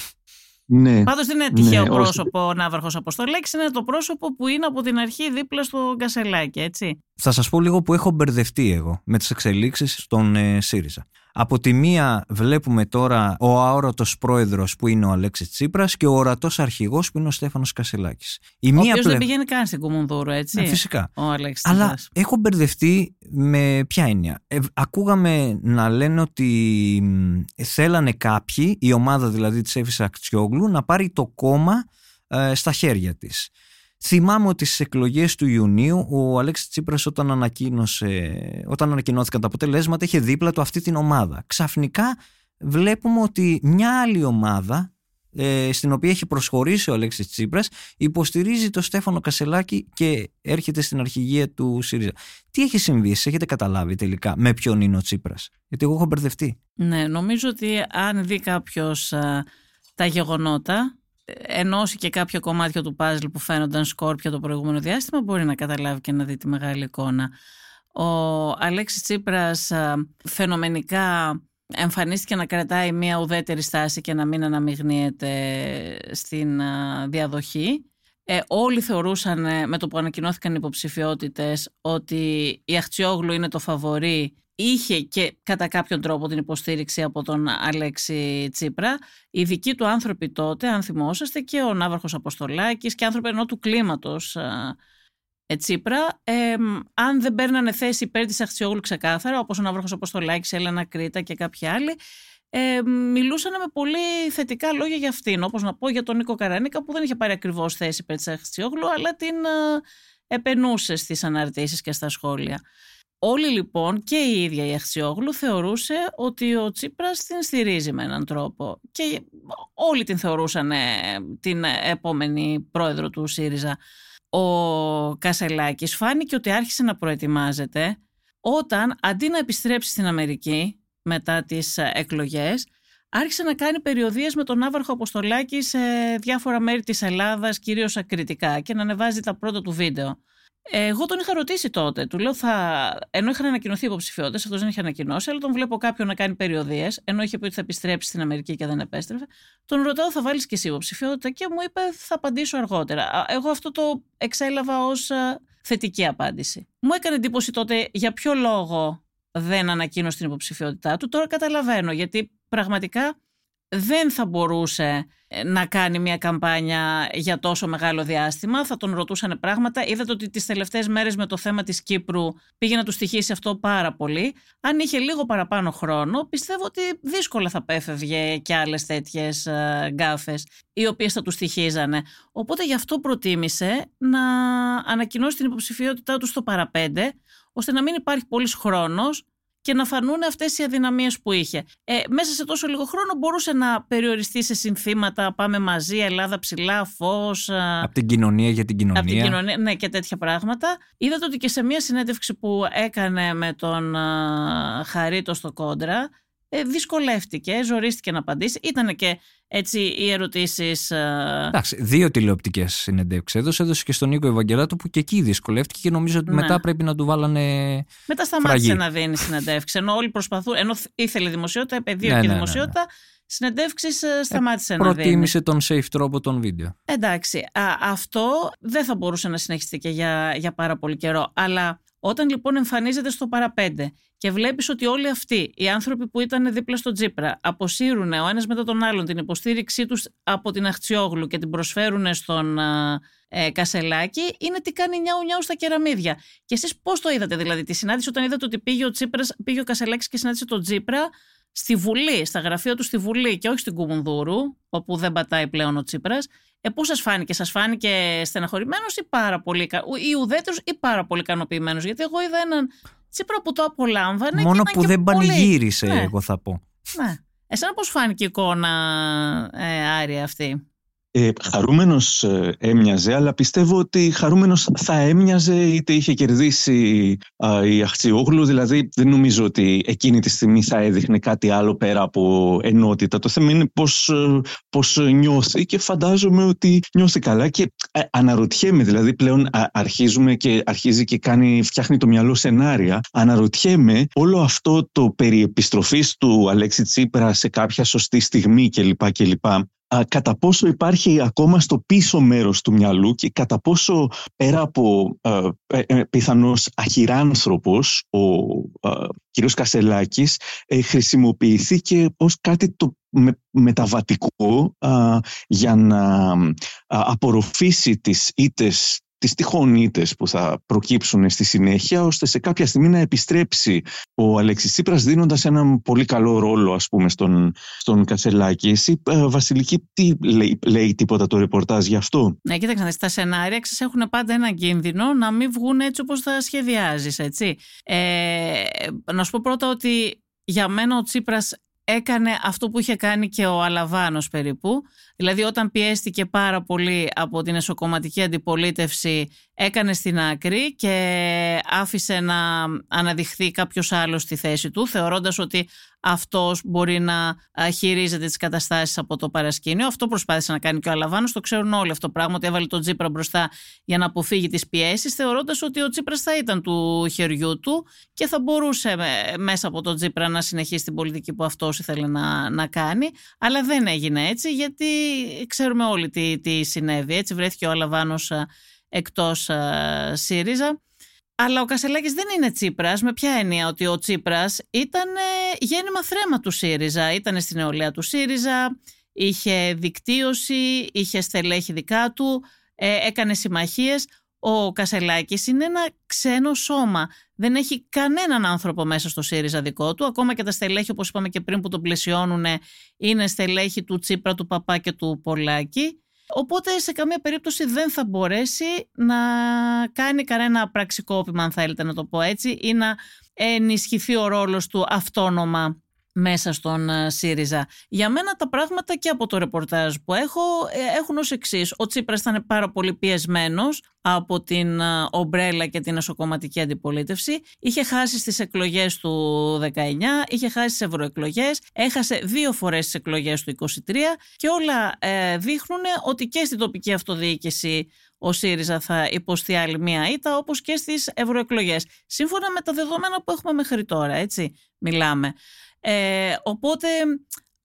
Ναι. Πάντως δεν είναι τυχαίο Ναι, όχι. πρόσωπο ο Ναύαρχος Αποστολάκης, είναι το πρόσωπο που είναι από την αρχή δίπλα στο Κασελάκη, έτσι. Θα σας πω λίγο που έχω μπερδευτεί εγώ με τις εξελίξεις στον ε, ΣΥΡΙΖΑ. Από τη μία βλέπουμε τώρα ο αόρατος πρόεδρος που είναι ο Αλέξης Τσίπρας και ο ορατός αρχηγός που είναι ο Στέφανος Κασελάκης. Η Ο μία οποίος δεν πλευρά- πηγαίνει καν στην Κουμουνδούρου, έτσι. Ναι, φυσικά. Ο Αλέξης Αλλά Τσίπρας. έχω μπερδευτεί με ποια έννοια; Ε, ακούγαμε να λένε ότι μ, θέλανε κάποιοι, η ομάδα δηλαδή της Εύης Ακτιόγλου, να πάρει το κόμμα ε, στα χέρια της. Θυμάμαι ότι στις εκλογές του Ιουνίου ο Αλέξης Τσίπρας όταν, ανακοίνωσε, όταν ανακοινώθηκαν τα αποτελέσματα είχε δίπλα του αυτή την ομάδα. Ξαφνικά βλέπουμε ότι μια άλλη ομάδα ε, στην οποία έχει προσχωρήσει ο Αλέξης Τσίπρας υποστηρίζει το Στέφανο Κασελάκη και έρχεται στην αρχηγία του ΣΥΡΙΖΑ. Τι έχει συμβεί, εσείς έχετε καταλάβει τελικά με ποιον είναι ο Τσίπρας; Γιατί εγώ έχω μπερδευτεί. Ναι, νομίζω ότι αν δει κάποιος τα γεγονότα, ε, ενώσει και κάποια κομμάτια του πάζλ που φαίνονταν σκόρπια το προηγούμενο διάστημα, μπορεί να καταλάβει και να δει τη μεγάλη εικόνα. Ο Αλέξης Τσίπρας α, φαινομενικά εμφανίστηκε να κρατάει μια ουδέτερη στάση και να μην αναμειγνύεται στην α, διαδοχή. Ε, όλοι θεωρούσαν ε, με το που ανακοινώθηκαν οι υποψηφιότητες ότι η Αχτσιόγλου είναι το φαβορί είχε και κατά κάποιον τρόπο την υποστήριξη από τον Αλέξη Τσίπρα. Οι δικοί του άνθρωποι τότε, αν θυμόσαστε, και ο Ναύαρχος Αποστολάκης και άνθρωποι ενώ του κλίματος α, ε, Τσίπρα, ε, αν δεν παίρνανε θέση υπέρ της Αχτσιόγλου ξεκάθαρα, όπως ο Ναύαρχος Αποστολάκης, η Έλενα Κρήτα και κάποιοι άλλοι, ε, μιλούσαν με πολύ θετικά λόγια για αυτήν. Όπως να πω για τον Νίκο Καρανίκα που δεν είχε πάρει ακριβώς θέση υπέρ της Αχτσιόγλου, αλλά την ε, επενούσε στις αναρτήσεις και στα σχόλια. Όλοι λοιπόν και η ίδια η Αχτσιόγλου θεωρούσε ότι ο Τσίπρας την στηρίζει με έναν τρόπο και όλοι την θεωρούσαν ε, την επόμενη πρόεδρο του ΣΥΡΙΖΑ. Ο Κασελάκης φάνηκε ότι άρχισε να προετοιμάζεται όταν αντί να επιστρέψει στην Αμερική μετά τις ε, εκλογές άρχισε να κάνει περιοδίες με τον Άβαρχο Αποστολάκη σε διάφορα μέρη της Ελλάδας, κυρίως ακριτικά και να ανεβάζει τα πρώτα του βίντεο. Εγώ τον είχα ρωτήσει τότε. Του λέω, θα... ενώ είχαν ανακοινωθεί υποψηφιότητες, αυτός δεν είχε ανακοινώσει, αλλά τον βλέπω κάποιον να κάνει περιοδίες, ενώ είχε πει ότι θα επιστρέψει στην Αμερική και δεν επέστρεφε. Τον ρωτάω, θα βάλεις και εσύ υποψηφιότητα; Και μου είπε, θα απαντήσω αργότερα. Α, Εγώ αυτό το εξέλαβα ως θετική απάντηση. Μου έκανε εντύπωση τότε για ποιο λόγο δεν ανακοίνωσε την υποψηφιότητά του. Τώρα καταλαβαίνω, γιατί πραγματικά δεν θα μπορούσε ε, να κάνει μια καμπάνια για τόσο μεγάλο διάστημα. Θα τον ρωτούσαν πράγματα. Είδατε ότι τις τελευταίες μέρες με το θέμα της Κύπρου πήγε να του στοιχήσει αυτό πάρα πολύ. Αν είχε λίγο παραπάνω χρόνο, πιστεύω ότι δύσκολα θα πέφευγε και άλλες τέτοιες ε, γκάφες οι οποίες θα του στοιχίζανε. Οπότε γι' αυτό προτίμησε να ανακοινώσει την υποψηφιότητά του στο παραπέντε, ώστε να μην υπάρχει πολύς χρόνος και να φανούν αυτές οι αδυναμίες που είχε. Ε, μέσα σε τόσο λίγο χρόνο μπορούσε να περιοριστεί σε συνθήματα «Πάμε μαζί», «Ελλάδα ψηλά», «Φως», Από την κοινωνία για την κοινωνία. από την κοινωνία, ναι, και τέτοια πράγματα. Είδατε ότι και σε μια συνέντευξη που έκανε με τον α, Χαρίτο στο Κόντρα, ε, δυσκολεύτηκε, ζορίστηκε να απαντήσει. Ήταν και έτσι οι ερωτήσεις. Ε, Εντάξει, δύο τηλεοπτικές συνεντεύξεις έδωσε. Έδωσε και στον Νίκο Ευαγγελάτο που και εκεί δυσκολεύτηκε και νομίζω ότι ναι. μετά πρέπει να του βάλανε. Μετά σταμάτησε να δίνει συνεντεύξεις. Ενώ όλοι προσπαθούν. Ενώ ήθελε δημοσιότητα, επαιδείο ναι, και ναι, ναι δημοσιότητα. Ναι, Συνεντεύξεις ε, σταμάτησε ε, να δίνει. Προτίμησε τον safe τρόπο των βίντεο. Εντάξει. Α, αυτό δεν θα μπορούσε να συνεχιστεί και για, για πάρα πολύ καιρό. Αλλά όταν λοιπόν εμφανίζεται στο παραπέντε και βλέπεις ότι όλοι αυτοί οι άνθρωποι που ήταν δίπλα στο Τζίπρα αποσύρουν ο ένας μετά τον άλλον την υποστήριξή τους από την Αχτσιόγλου και την προσφέρουν στον ε, Κασελάκη, είναι τι κάνει νιάου νιάου στα κεραμίδια. Και εσείς πώς το είδατε δηλαδή, τη συνάντηση όταν είδατε ότι πήγε ο, Τσίπρας, πήγε ο Κασελάκης και συνάντησε τον Τζίπρα στη Βουλή, στα γραφεία του στη Βουλή και όχι στην Κουμουνδούρου, όπου δεν πατάει πλέον ο Τσίπρας, ε, Πού σας φάνηκε, σας φάνηκε στεναχωρημένος ή πάρα πολύ ή ουδέτερος ή πάρα πολύ ικανοποιημένος; Γιατί εγώ είδα έναν Τσίπρα που το απολάμβανε. Μόνο και που δεν πανηγύρισε, ναι. εγώ θα πω. Ναι. Εσένα πώς φάνηκε η εικόνα, ε, Άρια, αυτή; Ε, χαρούμενος ε, έμοιαζε, αλλά πιστεύω ότι χαρούμενος θα έμοιαζε είτε είχε κερδίσει η Αχτσιόγλου, δηλαδή δεν νομίζω ότι εκείνη τη στιγμή θα έδειχνε κάτι άλλο πέρα από ενότητα. Το θέμα είναι πώς, ε, πώς νιώθει και φαντάζομαι ότι νιώθει καλά και ε, αναρωτιέμαι, δηλαδή πλέον αρχίζουμε και αρχίζει και κάνει, φτιάχνει το μυαλό σενάρια. Αναρωτιέμαι όλο αυτό το περί επιστροφής του Αλέξη Τσίπρα σε κάποια σωστή στιγμή κλπ. κλπ κατά πόσο υπάρχει ακόμα στο πίσω μέρος του μυαλού και κατά πόσο πέρα από ε, ε, πιθανώς αχυράνθρωπος ο ε, κ. Κασελάκης ε, χρησιμοποιηθήκε ως κάτι το μεταβατικό για να απορροφήσει τις ήτες τις τυχονίτες που θα προκύψουν στη συνέχεια, ώστε σε κάποια στιγμή να επιστρέψει ο Αλέξης Τσίπρας δίνοντας έναν πολύ καλό ρόλο ας πούμε στον, στον Κασελάκη. Εσύ ε, Βασιλική τι λέει, λέει τίποτα το ρεπορτάζ γι' αυτό; Ναι κοίταξε τα σενάρια ξέρεις, έχουν πάντα ένα κίνδυνο να μην βγουν έτσι όπως θα σχεδιάζεις έτσι. Ε, να σου πω πρώτα ότι για μένα ο Τσίπρας έκανε αυτό που είχε κάνει και ο Αλαβάνος περίπου. Δηλαδή όταν πιέστηκε πάρα πολύ από την εσωκομματική αντιπολίτευση έκανε στην άκρη και άφησε να αναδειχθεί κάποιος άλλος στη θέση του θεωρώντας ότι αυτός μπορεί να χειρίζεται τις καταστάσεις από το παρασκήνιο. Αυτό προσπάθησε να κάνει και ο Αλαβάνος, το ξέρουν όλοι αυτό το πράγμα, ότι έβαλε τον Τσίπρα μπροστά για να αποφύγει τις πιέσεις, θεωρώντας ότι ο Τσίπρας θα ήταν του χεριού του και θα μπορούσε μέσα από τον Τσίπρα να συνεχίσει την πολιτική που αυτός ήθελε να, να κάνει, αλλά δεν έγινε έτσι γιατί ξέρουμε όλοι τι, τι συνέβη. Έτσι βρέθηκε ο Αλαβάνος εκτός uh, ΣΥΡΙΖΑ. Αλλά ο Κασελάκης δεν είναι Τσίπρας, με ποια έννοια ότι ο Τσίπρας ήταν ε, γέννημα θρέμα του ΣΥΡΙΖΑ, ήταν στην νεολαία του ΣΥΡΙΖΑ, είχε δικτύωση, είχε στελέχη δικά του, ε, έκανε συμμαχίες. Ο Κασελάκης είναι ένα ξένο σώμα. Δεν έχει κανέναν άνθρωπο μέσα στο ΣΥΡΙΖΑ δικό του. Ακόμα και τα στελέχη, όπως είπαμε και πριν, που τον πλαισιώνουν, είναι στελέχη του Τσίπρα, του Παπά και του Πολάκη. Οπότε σε καμία περίπτωση δεν θα μπορέσει να κάνει κανένα πραξικόπημα, αν θέλετε να το πω έτσι, ή να ενισχυθεί ο ρόλος του αυτόνομα μέσα στον ε, ΣΥΡΙΖΑ. Για μένα τα πράγματα και από το ρεπορτάζ που έχω ε, έχουν ως εξής. Ο Τσίπρας ήταν πάρα πολύ πιεσμένος από την ε, ομπρέλα και την εσωκομματική αντιπολίτευση. Είχε χάσει στις εκλογές του 19, είχε χάσει στις ευρωεκλογές, έχασε δύο φορές στις εκλογές του 23 και όλα δείχνουν ότι και στην τοπική αυτοδιοίκηση ο ΣΥΡΙΖΑ θα υποστεί άλλη μία ήττα όπως και στις ευρωεκλογές. Σύμφωνα με τα δεδομένα που έχουμε μέχρι τώρα, έτσι μιλάμε. Ε, οπότε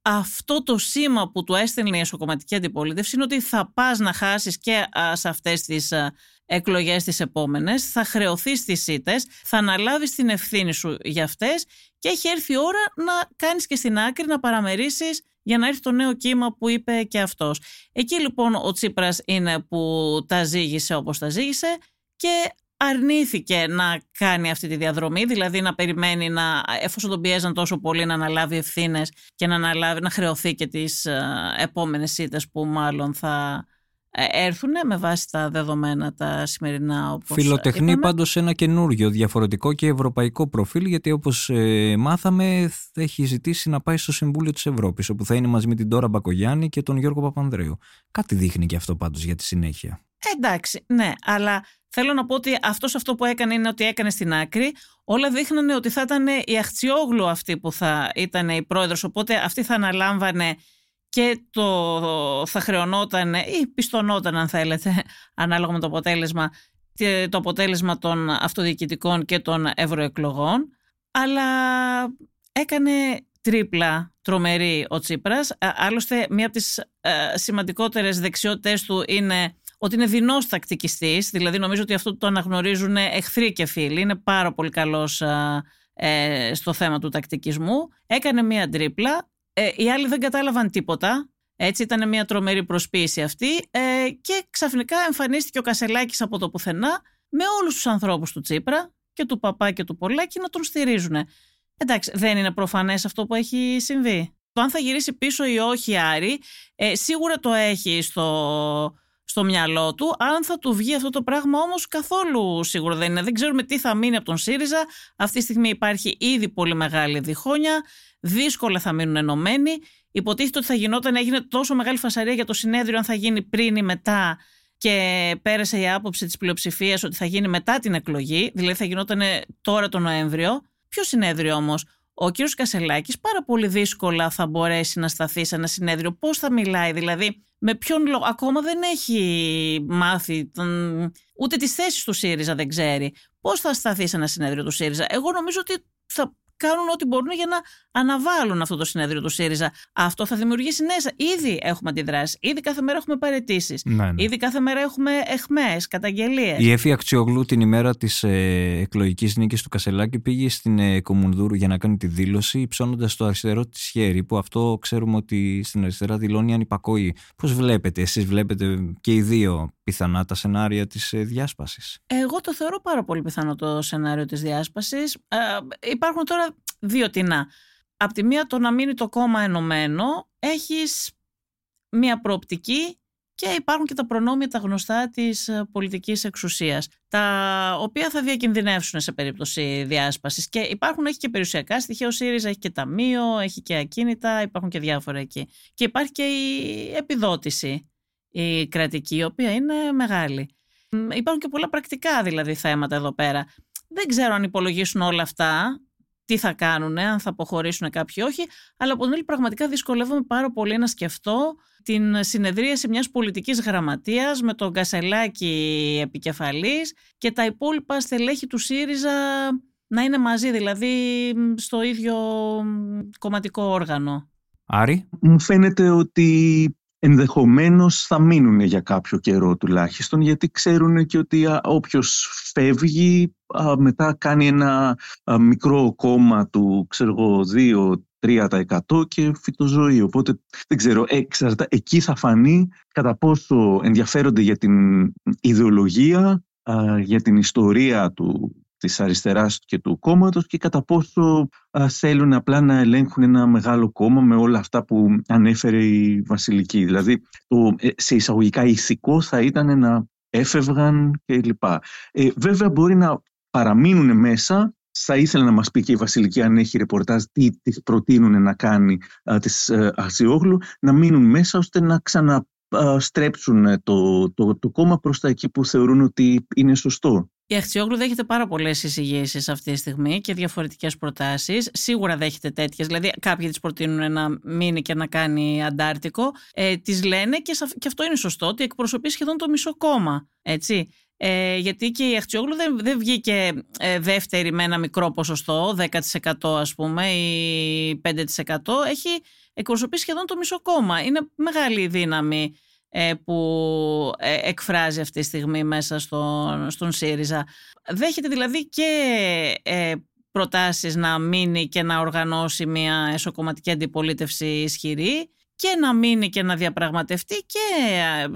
αυτό το σήμα που του έστελνε η εσωκομματική αντιπολίτευση είναι ότι θα πας να χάσεις και σε αυτές τις εκλογές τις επόμενες, θα χρεωθείς τις ΣΥΤΕΣ, θα αναλάβεις την ευθύνη σου για αυτές και έχει έρθει η ώρα να κάνεις και στην άκρη να παραμερίσεις για να έρθει το νέο κύμα που είπε και αυτός. Εκεί λοιπόν ο Τσίπρας είναι που τα ζήγησε όπως τα ζήγησε και αρνήθηκε να κάνει αυτή τη διαδρομή, δηλαδή να περιμένει να, εφόσον τον πιέζαν τόσο πολύ να αναλάβει ευθύνες και να, αναλάβει, να χρεωθεί και τις ε, επόμενες σύντες που μάλλον θα ε, έρθουν με βάση τα δεδομένα τα σημερινά όπως Φιλοτεχνεί είπαμε. πάντως ένα καινούργιο διαφορετικό και ευρωπαϊκό προφίλ γιατί όπως ε, μάθαμε έχει ζητήσει να πάει στο Συμβούλιο της Ευρώπης όπου θα είναι μαζί με την Τώρα Μπακογιάννη και τον Γιώργο Παπανδρέου. Κάτι δείχνει και αυτό πάντως για τη συνέχεια. Εντάξει, ναι, αλλά θέλω να πω ότι αυτός αυτό που έκανε είναι ότι έκανε στην άκρη. Όλα δείχνανε ότι θα ήταν η Αχτσιόγλου αυτή που θα ήταν η πρόεδρος, οπότε αυτή θα αναλάμβανε και το θα χρεωνόταν ή πιστονόταν αν θέλετε ανάλογα με το αποτέλεσμα το αποτέλεσμα των αυτοδιοικητικών και των ευρωεκλογών αλλά έκανε τρίπλα τρομερή ο Τσίπρας. Άλλωστε μία από τις ε, σημαντικότερες δεξιότητες του είναι ότι είναι δεινός τακτικιστής, δηλαδή νομίζω ότι αυτό το αναγνωρίζουν εχθροί και φίλοι, είναι πάρα πολύ καλός ε, στο θέμα του τακτικισμού. Έκανε μία τρίπλα, ε, οι άλλοι δεν κατάλαβαν τίποτα, έτσι ήταν μια τρομερή προσποίηση αυτή ε, και ξαφνικά εμφανίστηκε ο Κασελάκης από το πουθενά με όλους τους ανθρώπους του Τσίπρα και του Παπά και του Πολάκη να τον στηρίζουν. Εντάξει, δεν είναι προφανές αυτό που έχει συμβεί. Το αν θα γυρίσει πίσω ή όχι Άρη, ε, σίγουρα το έχει στο, στο μυαλό του. Αν θα του βγει αυτό το πράγμα όμως καθόλου σίγουρο δεν είναι. Δεν ξέρουμε τι θα μείνει από τον ΣΥΡΙΖΑ. Αυτή τη στιγμή υπάρχει ήδη πολύ μεγάλη διχόνοια. Δύσκολα θα μείνουν ενωμένοι. Υποτίθεται ότι θα γινόταν, έγινε τόσο μεγάλη φασαρία για το συνέδριο αν θα γίνει πριν ή μετά και πέρασε η άποψη της πλειοψηφίας ότι θα γίνει μετά την εκλογή, δηλαδή θα γινόταν τώρα το Νοέμβριο. Ποιο συνέδριο όμως, ο κύριος Κασελάκης πάρα πολύ δύσκολα θα μπορέσει να σταθεί σε ένα συνέδριο. Πώς θα μιλάει δηλαδή, με ποιον λόγο, ακόμα δεν έχει μάθει, ούτε τις θέσεις του ΣΥΡΙΖΑ δεν ξέρει. Πώς θα σταθεί σε ένα συνέδριο του ΣΥΡΙΖΑ. Εγώ νομίζω ότι θα κάνουν ό,τι μπορούν για να αναβάλουν αυτό το συνέδριο του ΣΥΡΙΖΑ. Αυτό θα δημιουργήσει νέες. Ήδη έχουμε αντιδράσεις. Ήδη κάθε μέρα έχουμε παρετήσεις. Ναι, ναι. Ήδη κάθε μέρα έχουμε εχμές, καταγγελίες. Η Εφη Αξιογλού την ημέρα της ε, εκλογικής νίκης του Κασελάκη πήγε στην ε, Κομουνδούρου για να κάνει τη δήλωση, υψώνοντα το αριστερό της χέρι, που αυτό ξέρουμε ότι στην αριστερά δηλώνει ανυπακοή. Πώς βλέπετε, εσείς βλέπετε και οι δύο πιθανά τα σενάρια της ε, διάσπασης. Εγώ το θεωρώ πάρα πολύ πιθανό το σενάριο της διάσπασης. Ε, υπάρχουν τώρα δύο τεινά. Απ' τη μία το να μείνει το κόμμα ενωμένο, έχεις μία προοπτική και υπάρχουν και τα προνόμια τα γνωστά της ε, πολιτικής εξουσίας, τα οποία θα διακινδυνεύσουν σε περίπτωση διάσπασης. Και υπάρχουν, έχει και περιουσιακά στοιχεία, ο ΣΥΡΙΖΑ έχει και ταμείο, έχει και ακίνητα, υπάρχουν και διάφορα εκεί. Και υπάρχει και η επιδότηση, η κρατική, η οποία είναι μεγάλη. Υπάρχουν και πολλά πρακτικά δηλαδή θέματα εδώ πέρα. Δεν ξέρω αν υπολογίσουν όλα αυτά τι θα κάνουν, αν θα αποχωρήσουν κάποιοι όχι, αλλά από την άλλη πραγματικά δυσκολεύομαι πάρα πολύ να σκεφτώ την συνεδρίαση μιας πολιτικής γραμματείας με τον Κασελάκη επικεφαλής και τα υπόλοιπα στελέχη του ΣΥΡΙΖΑ να είναι μαζί, δηλαδή στο ίδιο κομματικό όργανο. Άρη. Μου φαίνεται ότι ενδεχομένως θα μείνουν για κάποιο καιρό τουλάχιστον γιατί ξέρουν και ότι όποιος φεύγει μετά κάνει ένα μικρό κόμμα του ξέρω εγώ 2-3% και φυτοζωή. Οπότε δεν ξέρω, εξαρτα, εκεί θα φανεί κατά πόσο ενδιαφέρονται για την ιδεολογία, για την ιστορία του της αριστεράς και του κόμματος και κατά πόσο θέλουν απλά να ελέγχουν ένα μεγάλο κόμμα με όλα αυτά που ανέφερε η Βασιλική. Δηλαδή, το, ε, σε εισαγωγικά ηθικό θα ήταν να έφευγαν κλπ. Ε, βέβαια μπορεί να παραμείνουν μέσα θα ήθελα να μας πει και η Βασιλική αν έχει ρεπορτάζ τι της προτείνουν να κάνει α, της ε, να μείνουν μέσα ώστε να ξαναστρέψουν το, το, το κόμμα προς τα εκεί που θεωρούν ότι είναι σωστό. Η Αχτσιόγλου δέχεται πάρα πολλές εισηγήσεις αυτή τη στιγμή και διαφορετικές προτάσεις. Σίγουρα δέχεται τέτοιες. Δηλαδή, κάποιοι της προτείνουν να μείνει και να κάνει αντάρτικο. Ε, τη λένε και, και αυτό είναι σωστό ότι εκπροσωπεί σχεδόν το μισό κόμμα. Έτσι. Ε, γιατί και η Αχτσιόγλου δεν, δεν βγήκε ε, δεύτερη με ένα μικρό ποσοστό, 10% ας πούμε ή 5%. Έχει εκπροσωπεί σχεδόν το μισό κόμμα. Είναι μεγάλη δύναμη ε, που ε, εκφράζει αυτή τη στιγμή μέσα στον, στον ΣΥΡΙΖΑ. Δέχεται δηλαδή και ε, προτάσεις να μείνει και να οργανώσει μια εσωκομματική αντιπολίτευση ισχυρή και να μείνει και να διαπραγματευτεί και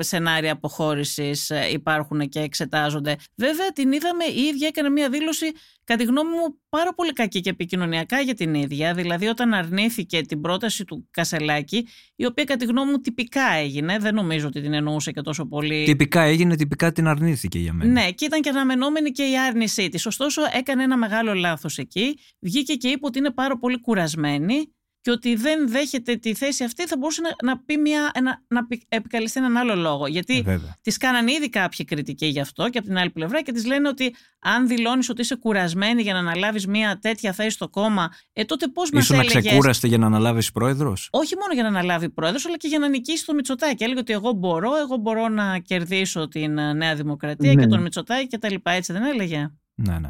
σενάρια αποχώρησης υπάρχουν και εξετάζονται. Βέβαια την είδαμε, η ίδια έκανε μια δήλωση κατά τη γνώμη μου πάρα πολύ κακή και επικοινωνιακά για την ίδια. Δηλαδή όταν αρνήθηκε την πρόταση του Κασελάκη, η οποία κατά τη γνώμη μου τυπικά έγινε, δεν νομίζω ότι την εννοούσε και τόσο πολύ. Τυπικά έγινε, τυπικά την αρνήθηκε για μένα. Ναι, και ήταν και αναμενόμενη και η άρνησή της. Ωστόσο έκανε ένα μεγάλο λάθος εκεί. Βγήκε και είπε ότι είναι πάρα πολύ κουρασμένη και ότι δεν δέχεται τη θέση αυτή θα μπορούσε να, να, πει μια, ένα, να επικαλεστεί έναν άλλο λόγο. Γιατί Ε, τη κάνανε ήδη κάποιοι κριτικοί γι' αυτό και από την άλλη πλευρά και τη λένε ότι αν δηλώνεις ότι είσαι κουρασμένη για να αναλάβεις μια τέτοια θέση στο κόμμα, ε, τότε πώς μας Ήσουν έλεγες; ξεκούραστη για να αναλάβεις πρόεδρος; Όχι μόνο για να αναλάβει πρόεδρος, αλλά και για να νικήσει το Μητσοτάκη. Έλεγε ότι εγώ μπορώ, εγώ μπορώ να κερδίσω την ε, Νέα Δημοκρατία Ναι. και τον Μητσοτάκη και τα λοιπά. Έτσι δεν έλεγε; Ναι, ναι.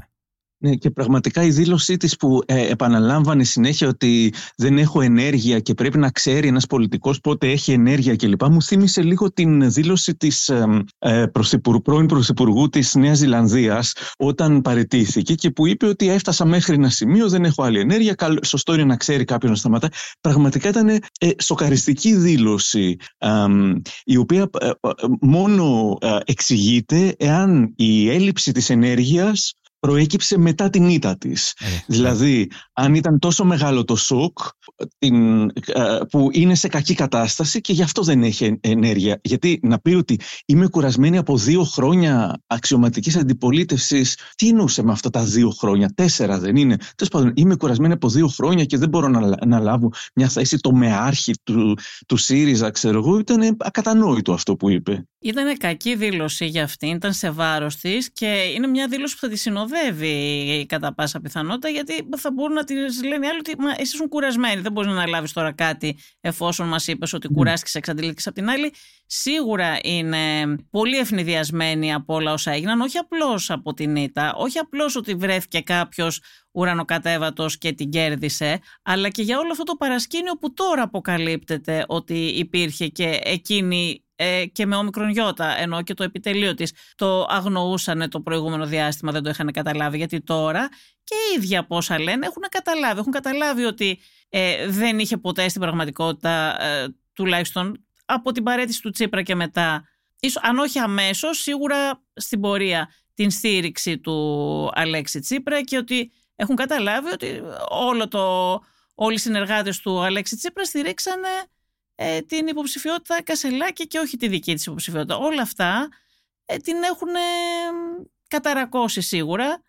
Ναι, και πραγματικά η δήλωσή της που ε, επαναλάμβανε συνέχεια ότι δεν έχω ενέργεια και πρέπει να ξέρει ένας πολιτικός πότε έχει ενέργεια κλπ. Μου θύμισε λίγο την δήλωση της ε, ε, πρωθυπουργού, πρώην Πρωθυπουργού της Νέας Ζηλανδίας όταν παρετήθηκε και που είπε ότι έφτασα μέχρι ένα σημείο, δεν έχω άλλη ενέργεια, καλ- σωστό είναι να ξέρει κάποιος να σταματάει. Πραγματικά ήταν ε, σοκαριστική δήλωση ε, η οποία ε, ε, μόνο ε, εξηγείται εάν η έλλειψη της ενέργειας προέκυψε μετά την ήττα της. Ε, Δηλαδή, αν ήταν τόσο μεγάλο το σοκ την, ε, που είναι σε κακή κατάσταση και γι' αυτό δεν έχει εν- ενέργεια. Γιατί να πει ότι είμαι κουρασμένη από δύο χρόνια αξιωματικής αντιπολίτευσης, τι εννοούσε με αυτά τα δύο χρόνια, τέσσερα δεν είναι. Τέλος πάντων, είμαι κουρασμένη από δύο χρόνια και δεν μπορώ να, λα- να λάβω μια θέση το μεάρχη του, του ΣΥΡΙΖΑ, ξέρω εγώ. Ήταν ακατανόητο αυτό που είπε. Ήταν κακή δήλωση για αυτήν, ήταν σε βάρος της και είναι μια δήλωση που θα τη συνοδεύει κατά πάσα πιθανότητα, γιατί θα μπορούν να τη λένε οι άλλοι ότι Μα, εσύ ήσουν κουρασμένοι. Δεν μπορείς να αναλάβεις τώρα κάτι εφόσον μας είπες ότι κουράστηκες, εξαντλήθηκες. Απ' την άλλη, σίγουρα είναι πολύ ευνηδιασμένη από όλα όσα έγιναν, όχι απλώς από την ήττα, όχι απλώς ότι βρέθηκε κάποιος ουρανοκατέβατος και την κέρδισε, αλλά και για όλο αυτό το παρασκήνιο που τώρα αποκαλύπτεται ότι υπήρχε και εκείνη ε, και με όμικρον γιώτα, ενώ και το επιτελείο της το αγνοούσαν το προηγούμενο διάστημα, δεν το είχαν καταλάβει, γιατί τώρα και οι ίδιοι από όσα λένε έχουν καταλάβει. Έχουν καταλάβει ότι ε, δεν είχε ποτέ στην πραγματικότητα, ε, τουλάχιστον από την παρέτηση του Τσίπρα και μετά, ίσως, αν όχι αμέσως, σίγουρα στην πορεία την στήριξη του Αλέξη Τσίπρα και ότι έχουν καταλάβει ότι όλο το, όλοι οι συνεργάτες του Αλέξη Τσίπρα στηρίξανε ε, την υποψηφιότητα Κασελάκη και όχι τη δική της υποψηφιότητα. Όλα αυτά ε, την έχουν ε, καταρακώσει σίγουρα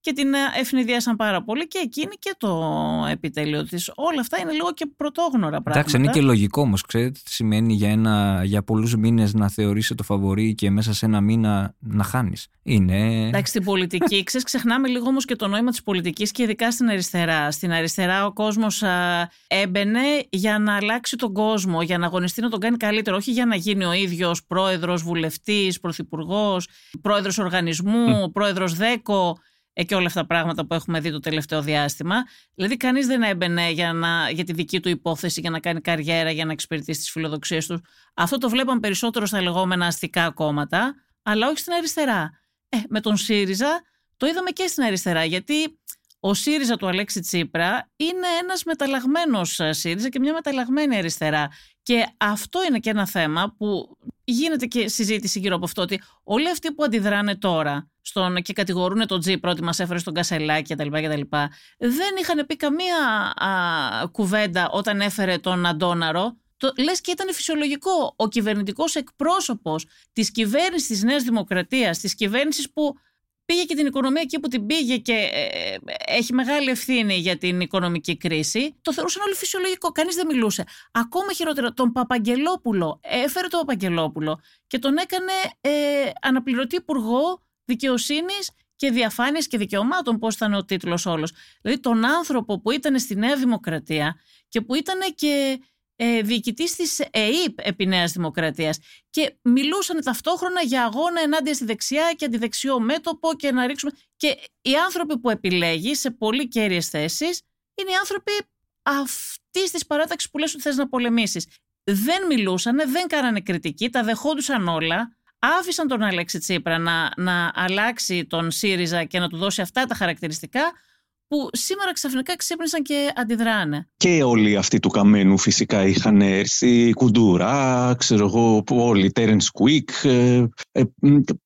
και την ε, ευνηδίασαν πάρα πολύ και εκείνη και το επιτελείο της. Όλα αυτά είναι λίγο και πρωτόγνωρα πράγματα. Εντάξει, είναι και λογικό όμως. Ξέρετε τι σημαίνει για, ένα, για πολλούς μήνες να θεωρείσαι το φαβορή και μέσα σε ένα μήνα να χάνεις. Είναι. Εντάξει, στην πολιτική, ξέρεις, ξεχνάμε λίγο όμως και το νόημα της πολιτικής και ειδικά στην αριστερά. Στην αριστερά ο κόσμος α, έμπαινε για να αλλάξει τον κόσμο, για να αγωνιστεί να τον κάνει καλύτερο, όχι για να γίνει ο ίδιος πρόεδρος, βουλευτής, πρωθυπουργός, πρόεδρος οργανισμού, πρόεδρος ΔΕΚΟ ε, και όλα αυτά τα πράγματα που έχουμε δει το τελευταίο διάστημα. Δηλαδή, κανείς δεν έμπαινε για, να, για τη δική του υπόθεση, για να κάνει καριέρα, για να εξυπηρετήσει τις φιλοδοξίες τους. Αυτό το βλέπαμε περισσότερο στα λεγόμενα αστικά κόμματα, αλλά όχι στην αριστερά. Ε, με τον ΣΥΡΙΖΑ το είδαμε και στην αριστερά, γιατί ο ΣΥΡΙΖΑ του Αλέξη Τσίπρα είναι ένας μεταλλαγμένος ε, ΣΥΡΙΖΑ και μια μεταλλαγμένη αριστερά. Και αυτό είναι και ένα θέμα που γίνεται και συζήτηση γύρω από αυτό ότι όλοι αυτοί που αντιδράνε τώρα στον, και κατηγορούν τον Τσίπρα ότι μας έφερε στον Κασελάκη κτλ. κτλ δεν είχαν πει καμία α, κουβέντα όταν έφερε τον Αντόναρο το, λες και ήταν φυσιολογικό ο κυβερνητικός εκπρόσωπος της κυβέρνησης της Νέας Δημοκρατίας, της κυβέρνησης που πήγε και την οικονομία εκεί που την πήγε και ε, έχει μεγάλη ευθύνη για την οικονομική κρίση, το θεωρούσαν όλοι φυσιολογικό. Κανείς δεν μιλούσε. Ακόμα χειρότερα, τον Παπαγγελόπουλο, έφερε τον Παπαγγελόπουλο και τον έκανε ε, αναπληρωτή υπουργό δικαιοσύνης και διαφάνειας και δικαιωμάτων, πώς ήταν ο τίτλος όλος. Δηλαδή, τον άνθρωπο που ήταν στη Νέα Δημοκρατία και που ήταν και ε, διοικητής της ΕΕΠ επί Νέας Δημοκρατίας. Και μιλούσαν ταυτόχρονα για αγώνα ενάντια στη δεξιά και αντιδεξιό μέτωπο και να ρίξουμε. Και οι άνθρωποι που επιλέγει σε πολύ κέρυες θέσεις είναι οι άνθρωποι αυτής της παράταξης που λες ότι θες να πολεμήσεις. Δεν μιλούσαν, δεν κάνανε κριτική, τα δεχόντουσαν όλα. Άφησαν τον Αλέξη Τσίπρα να, να αλλάξει τον ΣΥΡΙΖΑ και να του δώσει αυτά τα χαρακτηριστικά που σήμερα ξαφνικά ξύπνησαν και αντιδράνε. Και όλοι αυτοί του καμένου φυσικά είχαν έρθει, Κουντούρα, ξέρω εγώ, όλοι, Τέρενς Κουίκ. Ε, ε,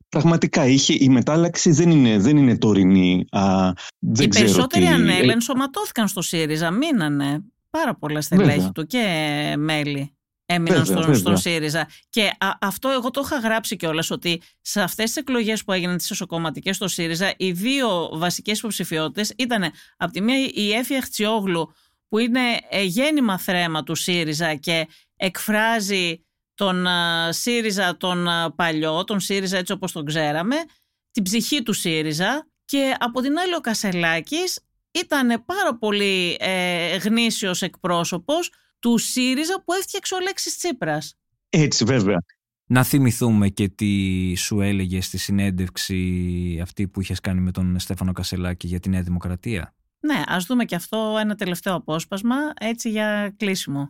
πραγματικά είχε, η μετάλλαξη δεν είναι, δεν είναι τωρινή. Α, δεν Οι ξέρω περισσότεροι τι... ανέλ ενσωματώθηκαν στο ΣΥΡΙΖΑ, μείνανε πάρα πολλά στελέχη του και μέλη έμειναν Βέβαια, στον, στον βέβαια. ΣΥΡΙΖΑ. Και α, αυτό εγώ το είχα γράψει κιόλας ότι σε αυτές τις εκλογές που έγιναν τις εσωκομματικές στο ΣΥΡΙΖΑ, οι δύο βασικές υποψηφιότητες ήταν από τη μία η Έφη Αχτσιόγλου, που που είναι ε, γέννημα θρέμα του ΣΥΡΙΖΑ και εκφράζει τον ΣΥΡΙΖΑ τον παλιό, τον ΣΥΡΙΖΑ έτσι όπως τον ξέραμε, την ψυχή του ΣΥΡΙΖΑ και από την άλλη ο Κασελάκης ήταν πάρα πολύ ε, γνήσιος εκπρόσωπος του ΣΥΡΙΖΑ που έφτιαξε ο Λέξης Τσίπρας. Έτσι βέβαια. Να θυμηθούμε και τι σου έλεγε στη συνέντευξη αυτή που είχες κάνει με τον Στέφανο Κασελάκη για τη Νέα Δημοκρατία; Ναι, ας δούμε και αυτό ένα τελευταίο απόσπασμα έτσι για κλείσιμο.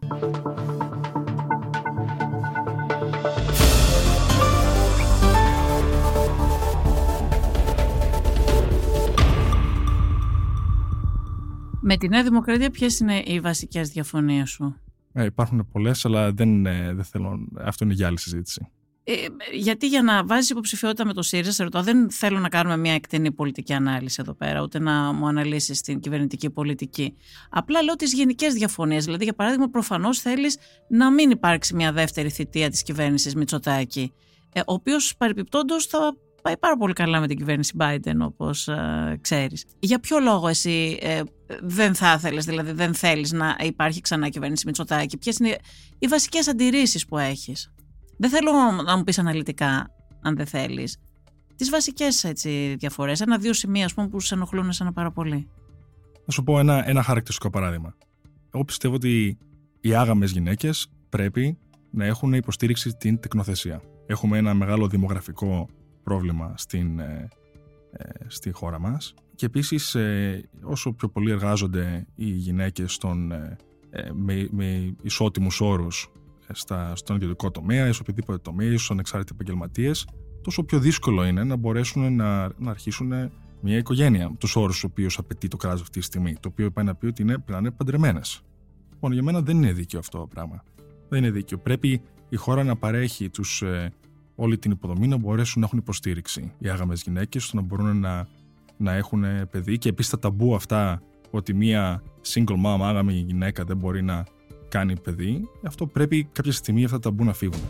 Με τη Νέα Δημοκρατία ποιες είναι οι βασικές διαφωνίες σου; Ε, υπάρχουν πολλές, αλλά δεν, ε, δεν θέλω. Αυτό είναι για άλλη συζήτηση. Ε, γιατί για να βάζεις υποψηφιότητα με το ΣΥΡΙΖΑ, σε ρωτώ, δεν θέλω να κάνουμε μια εκτενή πολιτική ανάλυση εδώ πέρα, ούτε να μου αναλύσεις την κυβερνητική πολιτική. Απλά λέω τις γενικές διαφωνίες. Δηλαδή, για παράδειγμα, προφανώς θέλεις να μην υπάρξει μια δεύτερη θητεία της κυβέρνησης Μητσοτάκη, ε, ο οποίος παρεπιπτόντως θα πάει πάρα πολύ καλά με την κυβέρνηση Biden όπως ε, ξέρεις. Για ποιο λόγο εσύ ε, δεν θα ήθελες, δηλαδή δεν θέλεις να υπάρχει ξανά κυβέρνηση Μητσοτάκη; Ποιες είναι οι βασικές αντιρρήσεις που έχεις; Δεν θέλω να μου πεις αναλυτικά αν δεν θέλεις. Τις βασικές έτσι, διαφορές, ένα-δύο σημεία πούμε, που σε ενοχλούν εσένα πάρα πολύ. Θα σου πω ένα, ένα χαρακτηριστικό παράδειγμα. Εγώ πιστεύω ότι οι άγαμες γυναίκες πρέπει να έχουν υποστήριξη την τεκνοθεσία. Έχουμε ένα μεγάλο δημογραφικό πρόβλημα στην, ε, ε, στη χώρα μας και επίσης ε, όσο πιο πολύ εργάζονται οι γυναίκες στον, με, με ισότιμους όρους στα, στον ιδιωτικό τομέα ή σε οποιοδήποτε τομέα ή στους ανεξάρτητοι επαγγελματίες, τόσο πιο δύσκολο είναι να μπορέσουν να, να αρχίσουν μια οικογένεια τους όρους του οποίους απαιτεί το κράτος αυτή τη στιγμή. Το οποίο πάει να πει ότι είναι, πρέπει να είναι παντρεμένες. Λοιπόν, για μένα δεν είναι δίκαιο αυτό το πράγμα. Δεν είναι δίκαιο. Πρέπει η χώρα να παρέχει τους όλη την υποδομή να μπορέσουν να έχουν υποστήριξη οι άγαμες γυναίκες, ώστε να μπορούν να, να έχουν παιδί και επίσης τα ταμπού αυτά ότι μία single mom άγαμη γυναίκα δεν μπορεί να κάνει παιδί, αυτό πρέπει κάποια στιγμή αυτά τα ταμπού να φύγουν.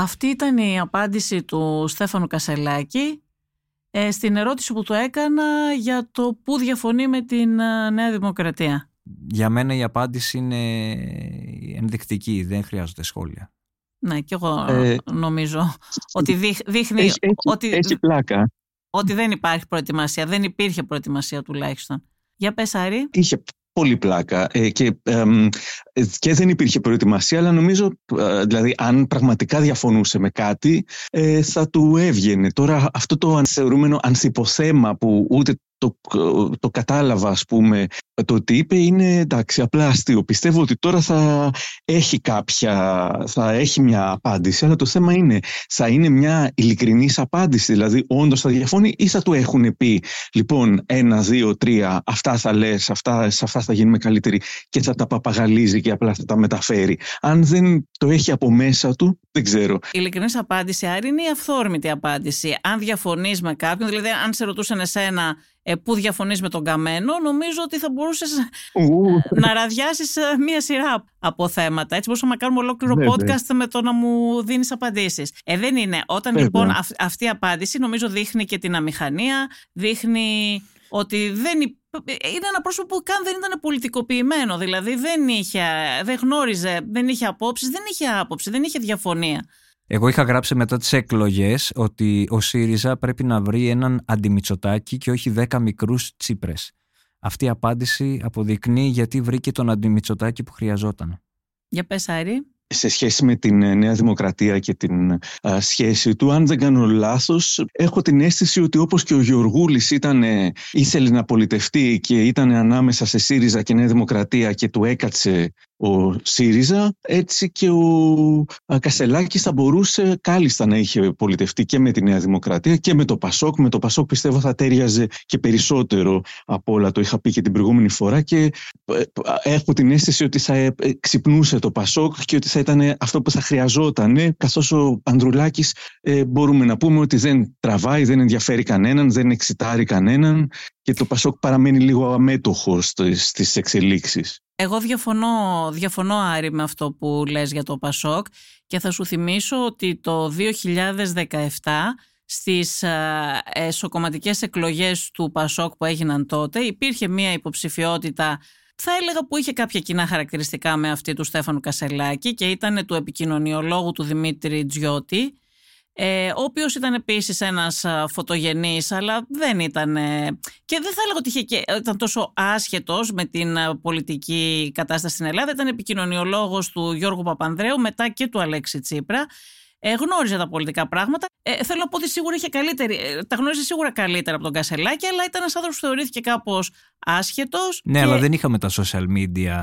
Αυτή ήταν η απάντηση του Στέφανου Κασελάκη ε, στην ερώτηση που του έκανα για το πού διαφωνεί με την ε, Νέα Δημοκρατία. Για μένα η απάντηση είναι ενδεικτική, δεν χρειάζονται σχόλια. Ναι, και εγώ ε, νομίζω ότι δείχνει έχει, ότι, έχει πλάκα. ότι δεν υπάρχει προετοιμασία, δεν υπήρχε προετοιμασία τουλάχιστον. Για πες Άρη. Είχε πολύ πλάκα ε, και, και δεν υπήρχε προετοιμασία αλλά νομίζω ε, δηλαδή αν πραγματικά διαφωνούσε με κάτι ε, θα του έβγαινε. Τώρα αυτό το θεωρούμενο ανθυποθέμα που ούτε το, το κατάλαβα ας πούμε το ότι είπε είναι εντάξει απλά αστείο. Πιστεύω ότι τώρα θα έχει κάποια, θα έχει μια απάντηση αλλά το θέμα είναι θα είναι μια ειλικρινής απάντηση δηλαδή όντως θα διαφωνεί ή θα του έχουν πει λοιπόν ένα, δύο, τρία αυτά θα λες, αυτά, σε αυτά θα γίνουμε καλύτεροι και θα τα παπαγαλίζει και απλά θα τα μεταφέρει. Αν δεν το έχει από μέσα του δεν ξέρω. Η ειλικρινής απάντηση Άρη είναι η αυθόρμητη απάντηση. Αν διαφωνείς με κάποιον, δηλαδή αν σε ρωτούσαν εσένα ε, που διαφωνείς με τον Καμένο, νομίζω ότι θα μπορούσες να ραδιάσεις ε, μία σειρά από θέματα. Έτσι, μπορούσαμε να κάνουμε ολόκληρο podcast με το να μου δίνεις απαντήσεις. Ε, δεν είναι. Όταν λοιπόν αυτή η απάντηση, νομίζω δείχνει και την αμηχανία, δείχνει ότι δεν είναι ένα πρόσωπο που καν δεν ήταν πολιτικοποιημένο. Δηλαδή δεν, είχε, δεν γνώριζε, δεν είχε απόψεις, δεν είχε άποψη, δεν είχε διαφωνία. Εγώ είχα γράψει μετά τις εκλογές ότι ο ΣΥΡΙΖΑ πρέπει να βρει έναν αντιμιτσοτάκι και όχι δέκα μικρούς τσίπρες. Αυτή η απάντηση αποδεικνύει γιατί βρήκε τον αντιμιτσοτάκι που χρειαζόταν. Για πες Άρη σε σχέση με την ε, Νέα Δημοκρατία και την σχέση του, αν δεν κάνω λάθος, έχω την αίσθηση ότι όπως και ο Γεωργούλης ήταν, ήθελε να πολιτευτεί και ήταν ανάμεσα σε ΣΥΡΙΖΑ και Νέα Δημοκρατία και του έκατσε ο ΣΥΡΙΖΑ, έτσι και ο Κασελάκης θα μπορούσε κάλλιστα να είχε πολιτευτεί και με τη Νέα Δημοκρατία και με το Πασόκ. Με το Πασόκ πιστεύω θα τέριαζε και περισσότερο από όλα, το είχα πει και την προηγούμενη φορά και ε, έχω την αίσθηση ότι θα ε, ξυπνούσε το Πασόκ και ότι θα ήταν αυτό που θα χρειαζόταν, καθώς ο Ανδρουλάκης ε, μπορούμε να πούμε ότι δεν τραβάει, δεν ενδιαφέρει κανέναν, δεν εξητάρει κανέναν και το Πασόκ παραμένει λίγο αμέτωχο στις εξελίξεις. Εγώ διαφωνώ, διαφωνώ Άρη με αυτό που λες για το Πασόκ και θα σου θυμίσω ότι το 2017 στις εσωκομματικές εκλογές του Πασόκ που έγιναν τότε υπήρχε μία υποψηφιότητα θα έλεγα που είχε κάποια κοινά χαρακτηριστικά με αυτή του Στέφανου Κασελάκη και ήταν του επικοινωνιολόγου του Δημήτρη Τζιώτη ε, ο οποίος ήταν επίσης ένας φωτογενής, αλλά δεν ήταν. και δεν θα έλεγα ότι είχε και, ήταν τόσο άσχετος με την πολιτική κατάσταση στην Ελλάδα. Ήταν επικοινωνιολόγος του Γιώργου Παπανδρέου, μετά και του Αλέξη Τσίπρα ε, γνώριζε τα πολιτικά πράγματα. Ε, θέλω να πω ότι σίγουρα είχε καλύτερη, ε, τα γνώριζε σίγουρα καλύτερα από τον Κασελάκη, αλλά ήταν ένας άνθρωπος που θεωρήθηκε κάπως άσχετος. Ναι, και... αλλά δεν είχαμε τα social media,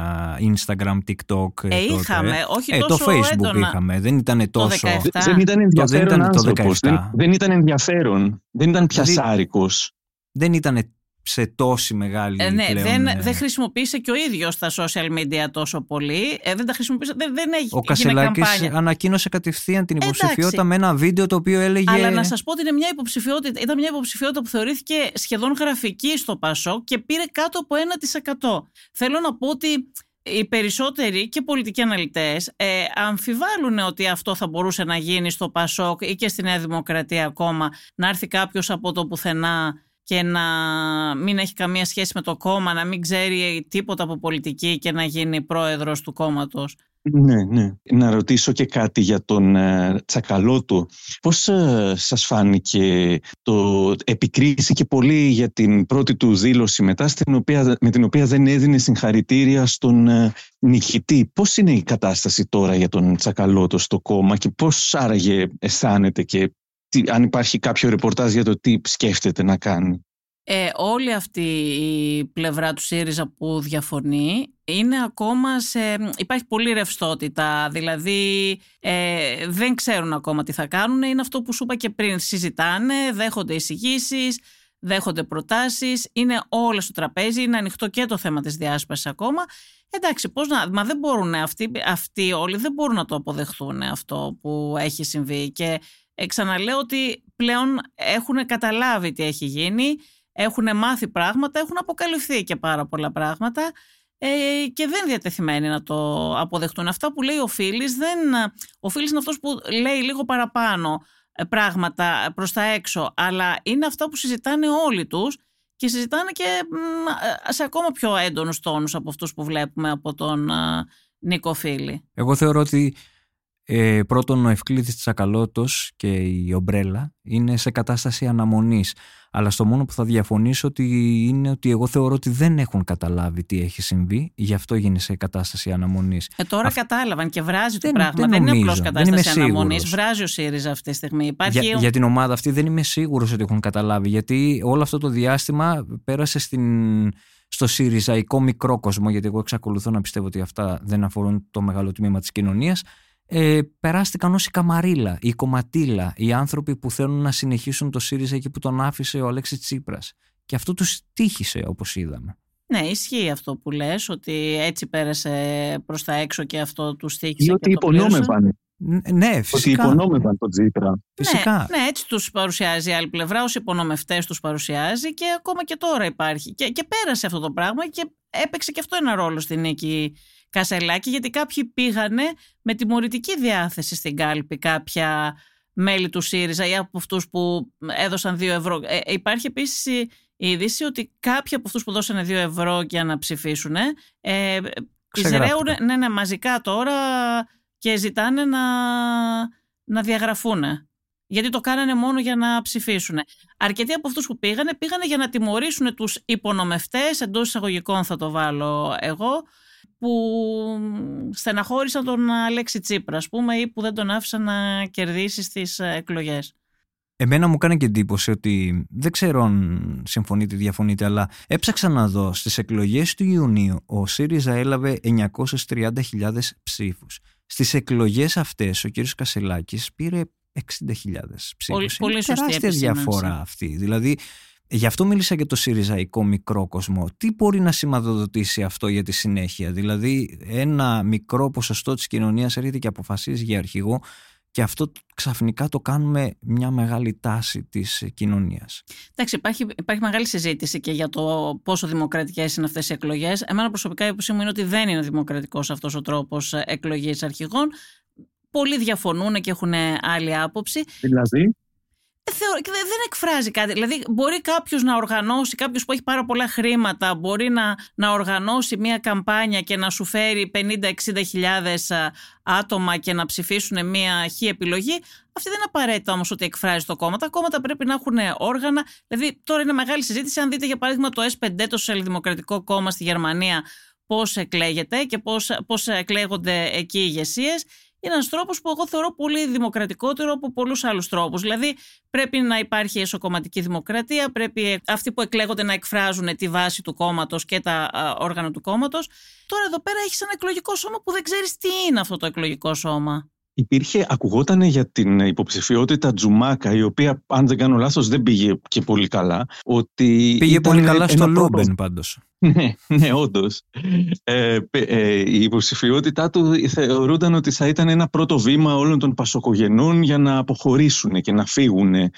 Instagram, TikTok. Ε, ε είχαμε, όχι ε, τόσο Το Facebook έντονα. είχαμε, δεν ήταν τόσο. Το δεν ήταν ενδιαφέρον άνθρωπος, δεν, δεν ήταν ενδιαφέρον, δεν ήταν πιασάρικος. Δεν ήταν σε τόση μεγάλη ε, ναι, πλέον, δεν, ε... δεν χρησιμοποίησε και ο ίδιος τα social media τόσο πολύ. Ε, δεν τα χρησιμοποίησε, δεν, δεν έχει Ο Κασελάκης ανακοίνωσε κατευθείαν την υποψηφιότητα Εντάξει. με ένα βίντεο το οποίο έλεγε... Αλλά να σας πω ότι είναι μια υποψηφιότητα, ήταν μια υποψηφιότητα που θεωρήθηκε σχεδόν γραφική στο Πασό και πήρε κάτω από 1%. Θέλω να πω ότι οι περισσότεροι και πολιτικοί αναλυτές ε, αμφιβάλλουν ότι αυτό θα μπορούσε να γίνει στο Πασόκ ή και στη Νέα Δημοκρατία ακόμα να έρθει κάποιος από το πουθενά και να μην έχει καμία σχέση με το κόμμα, να μην ξέρει τίποτα από πολιτική και να γίνει πρόεδρος του κόμματος. Ναι, ναι. Να ρωτήσω και κάτι για τον ε, Τσακαλώτο. Πώς ε, σας φάνηκε το επικρίθηκε πολύ για την πρώτη του δήλωση μετά στην οποία, με την οποία δεν έδινε συγχαρητήρια στον ε, νικητή; Πώς είναι η κατάσταση τώρα για τον Τσακαλώτο στο κόμμα και πώς άραγε αισθάνεται και αν υπάρχει κάποιο ρεπορτάζ για το τι σκέφτεται να κάνει. Ε, όλη αυτή η πλευρά του ΣΥΡΙΖΑ που διαφωνεί είναι ακόμα σε... υπάρχει πολύ ρευστότητα, δηλαδή ε, δεν ξέρουν ακόμα τι θα κάνουν, είναι αυτό που σου είπα και πριν, συζητάνε, δέχονται εισηγήσεις, δέχονται προτάσεις, είναι όλα στο τραπέζι, είναι ανοιχτό και το θέμα της διάσπασης ακόμα. Εντάξει, πώς να, μα δεν μπορούν αυτοί, αυτοί όλοι δεν μπορούν να το αποδεχθούν αυτό που έχει συμβεί. Και ε, ξαναλέω ότι πλέον έχουν καταλάβει τι έχει γίνει, έχουν μάθει πράγματα, έχουν αποκαλυφθεί και πάρα πολλά πράγματα ε, και δεν διατεθειμένοι να το αποδεχτούν. Αυτά που λέει ο Φίλης, δεν, ο Φίλης είναι αυτός που λέει λίγο παραπάνω ε, πράγματα προς τα έξω, αλλά είναι αυτά που συζητάνε όλοι τους και συζητάνε και ε, σε ακόμα πιο έντονους τόνους από αυτούς που βλέπουμε από τον Νίκο Φίλη. Εγώ θεωρώ ότι ε, πρώτον, ο Ευκλήδης Τσακαλώτος και η Ομπρέλα είναι σε κατάσταση αναμονής. Αλλά στο μόνο που θα διαφωνήσω ότι είναι ότι εγώ θεωρώ ότι δεν έχουν καταλάβει τι έχει συμβεί, γι' αυτό γίνει σε κατάσταση αναμονής. Ε, τώρα κατάλαβαν και βράζει το πράγμα. Δεν, είναι απλώς κατάσταση αναμονής. Βράζει ο ΣΥΡΙΖΑ αυτή τη στιγμή. Υπάρχει... Για, για την ομάδα αυτή δεν είμαι σίγουρος ότι έχουν καταλάβει, γιατί όλο αυτό το διάστημα πέρασε στην στο ΣΥΡΙΖΑϊκό μικρό κόσμο, γιατί εγώ εξακολουθώ να πιστεύω ότι αυτά δεν αφορούν το μεγάλο τμήμα της κοινωνίας, ε, περάστηκαν ως η Καμαρίλα, η Κομματίλα, οι άνθρωποι που θέλουν να συνεχίσουν το ΣΥΡΙΖΑ εκεί που τον άφησε ο Αλέξης Τσίπρας. Και αυτό τους τύχησε όπως είδαμε. Ναι, ισχύει αυτό που λες, ότι έτσι πέρασε προς τα έξω και αυτό τους τύχησε. Ή ότι υπονόμευαν. Ναι, φυσικά. Ότι υπονόμευαν τον Τσίπρα. Φυσικά. Ναι, ναι, έτσι τους παρουσιάζει η άλλη πλευρά, ως υπονομευτές τους παρουσιάζει και ακόμα και τώρα υπάρχει. Και, και πέρασε αυτό το πράγμα και έπαιξε και αυτό ένα ρόλο στην νίκη Κασελάκη, γιατί κάποιοι πήγανε με τιμωρητική διάθεση στην κάλπη κάποια μέλη του ΣΥΡΙΖΑ ή από αυτούς που έδωσαν 2 ευρώ. Ε, υπάρχει επίσης η είδηση ότι κάποιοι από αυτούς που δώσανε 2 ευρώ για να ψηφίσουν ε, εισραίουν ναι, ναι, μαζικά τώρα και ζητάνε να, να διαγραφούν. Γιατί το κάνανε μόνο για να ψηφίσουν. Αρκετοί από αυτούς που πήγανε, πήγανε για να τιμωρήσουν τους υπονομευτές, εντός εισαγωγικών θα το βάλω εγώ, που στεναχώρησαν τον Αλέξη Τσίπρα, ας πούμε, ή που δεν τον άφησαν να κερδίσει στις ε, εκλογές. Εμένα μου κάνει και εντύπωση ότι δεν ξέρω αν συμφωνείτε ή διαφωνείτε, αλλά έψαξα να δω στις εκλογές του Ιουνίου ο ΣΥΡΙΖΑ έλαβε 930.000 ψήφους. Στις εκλογές αυτές ο κ. Κασελάκης πήρε 60.000 ψήφους. Πολύ, Είναι τεράστια διαφορά αυτή. Δηλαδή Γι' αυτό μίλησα για το Συριζαϊκό μικρό κόσμο. Τι μπορεί να σηματοδοτήσει αυτό για τη συνέχεια; Δηλαδή ένα μικρό ποσοστό της κοινωνίας έρχεται και αποφασίζει για αρχηγό και αυτό ξαφνικά το κάνουμε μια μεγάλη τάση της κοινωνίας. Εντάξει, υπάρχει, υπάρχει μεγάλη συζήτηση και για το πόσο δημοκρατικές είναι αυτές οι εκλογές. Εμένα προσωπικά η μου είναι ότι δεν είναι δημοκρατικός αυτός ο τρόπος εκλογής αρχηγών. Πολλοί διαφωνούν και έχουν άλλη άποψη. Δηλαδή; Ε, δεν εκφράζει κάτι. Δηλαδή, μπορεί κάποιος να οργανώσει, κάποιος που έχει πάρα πολλά χρήματα, μπορεί να, να οργανώσει μια καμπάνια και να σου φέρει 50-60 χιλιάδες άτομα και να ψηφίσουν μια χή επιλογή. Αυτή δεν είναι απαραίτητα όμως ότι εκφράζει το κόμμα. Τα κόμματα πρέπει να έχουν όργανα. Δηλαδή, τώρα είναι μεγάλη συζήτηση. Αν δείτε, για παράδειγμα, το S5, το Σοσιαλδημοκρατικό Κόμμα στη Γερμανία, πώς εκλέγεται και πώς εκλέγονται εκεί οι ηγεσίες είναι ένας τρόπος που εγώ θεωρώ πολύ δημοκρατικότερο από πολλούς άλλους τρόπους. Δηλαδή, πρέπει να υπάρχει εσωκομματική δημοκρατία, πρέπει αυτοί που εκλέγονται να εκφράζουν τη βάση του κόμματος και τα όργανα του κόμματος. Τώρα, εδώ πέρα έχεις ένα εκλογικό σώμα που δεν ξέρεις τι είναι αυτό το εκλογικό σώμα. Υπήρχε, ακουγόταν για την υποψηφιότητα Τζουμάκα, η οποία, αν δεν κάνω λάθος, δεν πήγε και πολύ καλά. Ότι πήγε πολύ καλά στο Λόμπεν, πάντως. Ναι, ναι, όντως. Ε, ε, η υποψηφιότητά του θεωρούνταν ότι θα ήταν ένα πρώτο βήμα όλων των πασοκογενών για να αποχωρήσουν και να φύγουν. Ε,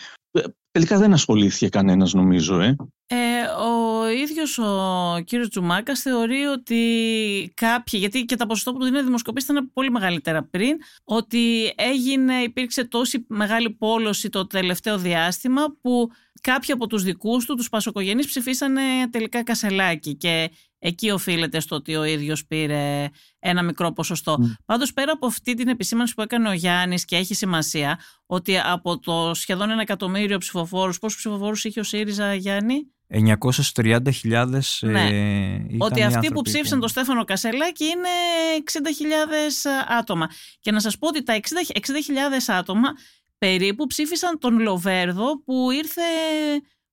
τελικά δεν ασχολήθηκε κανένας νομίζω. Ε. Ε, ο ίδιος ο κύριος Τζουμάκας θεωρεί ότι κάποιοι, γιατί και τα ποσοστό που του δίνει δημοσκοπήσεις ήταν πολύ μεγαλύτερα πριν, ότι έγινε, υπήρξε τόση μεγάλη πόλωση το τελευταίο διάστημα που κάποιοι από τους δικούς του, τους πασοκογενείς ψηφίσανε τελικά κασελάκι και εκεί οφείλεται στο ότι ο ίδιος πήρε ένα μικρό ποσοστό. Mm. Πάντως πέρα από αυτή την επισήμανση που έκανε ο Γιάννης και έχει σημασία ότι από το σχεδόν ένα εκατομμύριο ψηφοφόρους, πόσους ψηφοφόρους είχε ο ΣΥΡΙΖΑ Γιάννη; 930.000 ναι. ε, Ότι αυτοί που ψήφισαν τον Στέφανο Κασελάκη είναι 60.000 άτομα. Και να σας πω ότι τα 60.000 άτομα περίπου ψήφισαν τον Λοβέρδο που ήρθε.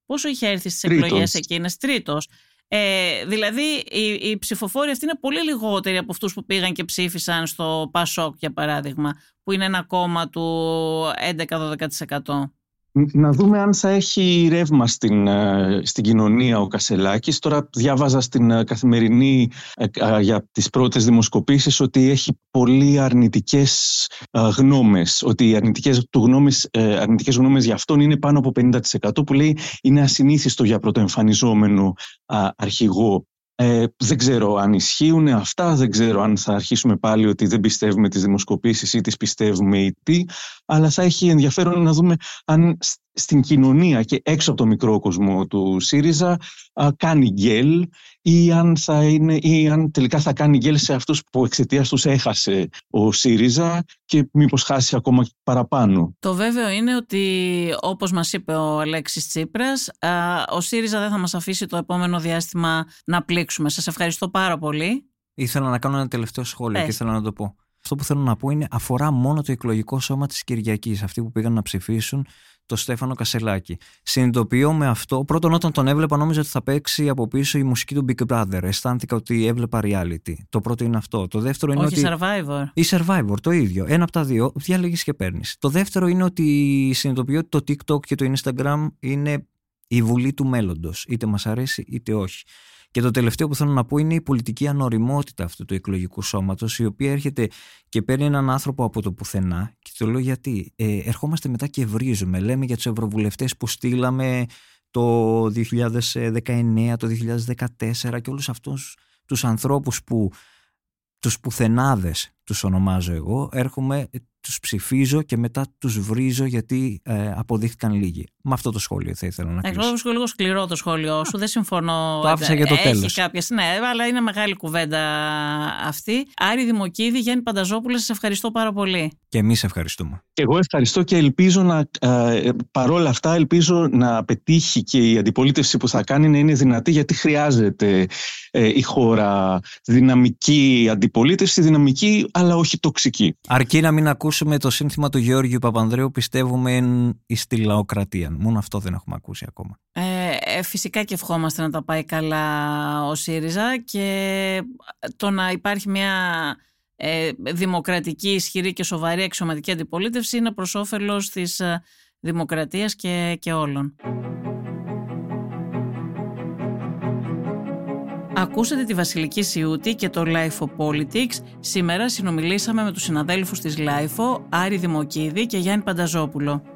Πόσο είχε έρθει στις εκλογές εκείνες, τρίτος. Ε, δηλαδή, οι, οι ψηφοφόροι αυτοί είναι πολύ λιγότεροι από αυτούς που πήγαν και ψήφισαν στο Πασόκ, για παράδειγμα, που είναι ένα κόμμα του 11-12% να δούμε αν θα έχει ρεύμα στην, ε, στην κοινωνία ο Κασελάκης. Τώρα διάβαζα στην ε, καθημερινή ε, για τις πρώτες δημοσκοπήσεις ότι έχει πολύ αρνητικές γνώμες. Ότι οι αρνητικές, του γνώμες, αρνητικές γνώμες για αυτόν είναι πάνω από 50% που λέει είναι ασυνήθιστο για πρωτοεμφανιζόμενο αρχηγό ε, δεν ξέρω αν ισχύουν αυτά, δεν ξέρω αν θα αρχίσουμε πάλι ότι δεν πιστεύουμε τις δημοσκοπήσεις ή τις πιστεύουμε ή τι, αλλά θα έχει ενδιαφέρον να δούμε αν στην κοινωνία και έξω από το μικρό κόσμο του ΣΥΡΙΖΑ κάνει γκέλ ή αν, θα είναι, ή αν τελικά θα κάνει γκέλ σε αυτούς που εξαιτίας τους έχασε ο ΣΥΡΙΖΑ και μήπως χάσει ακόμα παραπάνω. Το βέβαιο είναι ότι όπως μας είπε ο Αλέξης Τσίπρας ο ΣΥΡΙΖΑ δεν θα μας αφήσει το επόμενο διάστημα να πλήξουμε. Σας ευχαριστώ πάρα πολύ. Ήθελα να κάνω ένα τελευταίο σχόλιο και ήθελα να το πω. Αυτό που θέλω να πω είναι αφορά μόνο το εκλογικό σώμα της Κυριακής, αυτοί που πήγαν να ψηφίσουν το Στέφανο Κασελάκη. Συνειδητοποιώ με αυτό. Πρώτον, όταν τον έβλεπα, νόμιζα ότι θα παίξει από πίσω η μουσική του Big Brother. Αισθάνθηκα ότι έβλεπα reality. Το πρώτο είναι αυτό. Το δεύτερο είναι Όχι ότι. Survivor. Ή Survivor, το ίδιο. Ένα από τα δύο. Διάλεγει και παίρνεις. Το δεύτερο είναι ότι συνειδητοποιώ ότι το TikTok και το Instagram είναι η βουλή του μέλλοντος. Είτε μας αρέσει είτε όχι. Και το τελευταίο που θέλω να πω είναι η πολιτική ανοριμότητα αυτού του εκλογικού σώματος, η οποία έρχεται και παίρνει έναν άνθρωπο από το πουθενά. Και το λέω γιατί. Ε, ερχόμαστε μετά και βρίζουμε. Λέμε για τους ευρωβουλευτές που στείλαμε το 2019, το 2014 και όλους αυτούς τους ανθρώπους που τους πουθενάδες τους ονομάζω εγώ, έρχομαι, τους ψηφίζω και μετά τους βρίζω γιατί ε, αποδείχθηκαν λίγοι. Με αυτό το σχόλιο θα ήθελα να κλείσω. Εγώ βρίσκω λίγο σκληρό το σχόλιο σου, δεν συμφωνώ. Το άφησα για το τέλος. Κάποιες, ναι, αλλά είναι μεγάλη κουβέντα αυτή. Άρη Δημοκίδη, Γιάννη Πανταζόπουλε, σας ευχαριστώ πάρα πολύ. Και εμείς ευχαριστούμε. Και εγώ ευχαριστώ και ελπίζω να, ε, παρόλα αυτά, ελπίζω να πετύχει και η αντιπολίτευση που θα κάνει να είναι δυνατή γιατί χρειάζεται ε, η χώρα δυναμική αντιπολίτευση, δυναμική αλλά όχι τοξική. Αρκεί να μην ακούσουμε το σύνθημα του Γεώργιου Παπανδρέου πιστεύουμε στη λαοκρατία. Μόνο αυτό δεν έχουμε ακούσει ακόμα. Ε, ε, φυσικά και ευχόμαστε να τα πάει καλά ο ΣΥΡΙΖΑ και το να υπάρχει μια ε, δημοκρατική, ισχυρή και σοβαρή αξιωματική αντιπολίτευση είναι προς όφελος της ε, δημοκρατίας και, και όλων. Ακούσατε τη Βασιλική Σιούτη και το LIFO Politics. Σήμερα συνομιλήσαμε με τους συναδέλφους της LIFO, Άρη Δημοκίδη και Γιάννη Πανταζόπουλο.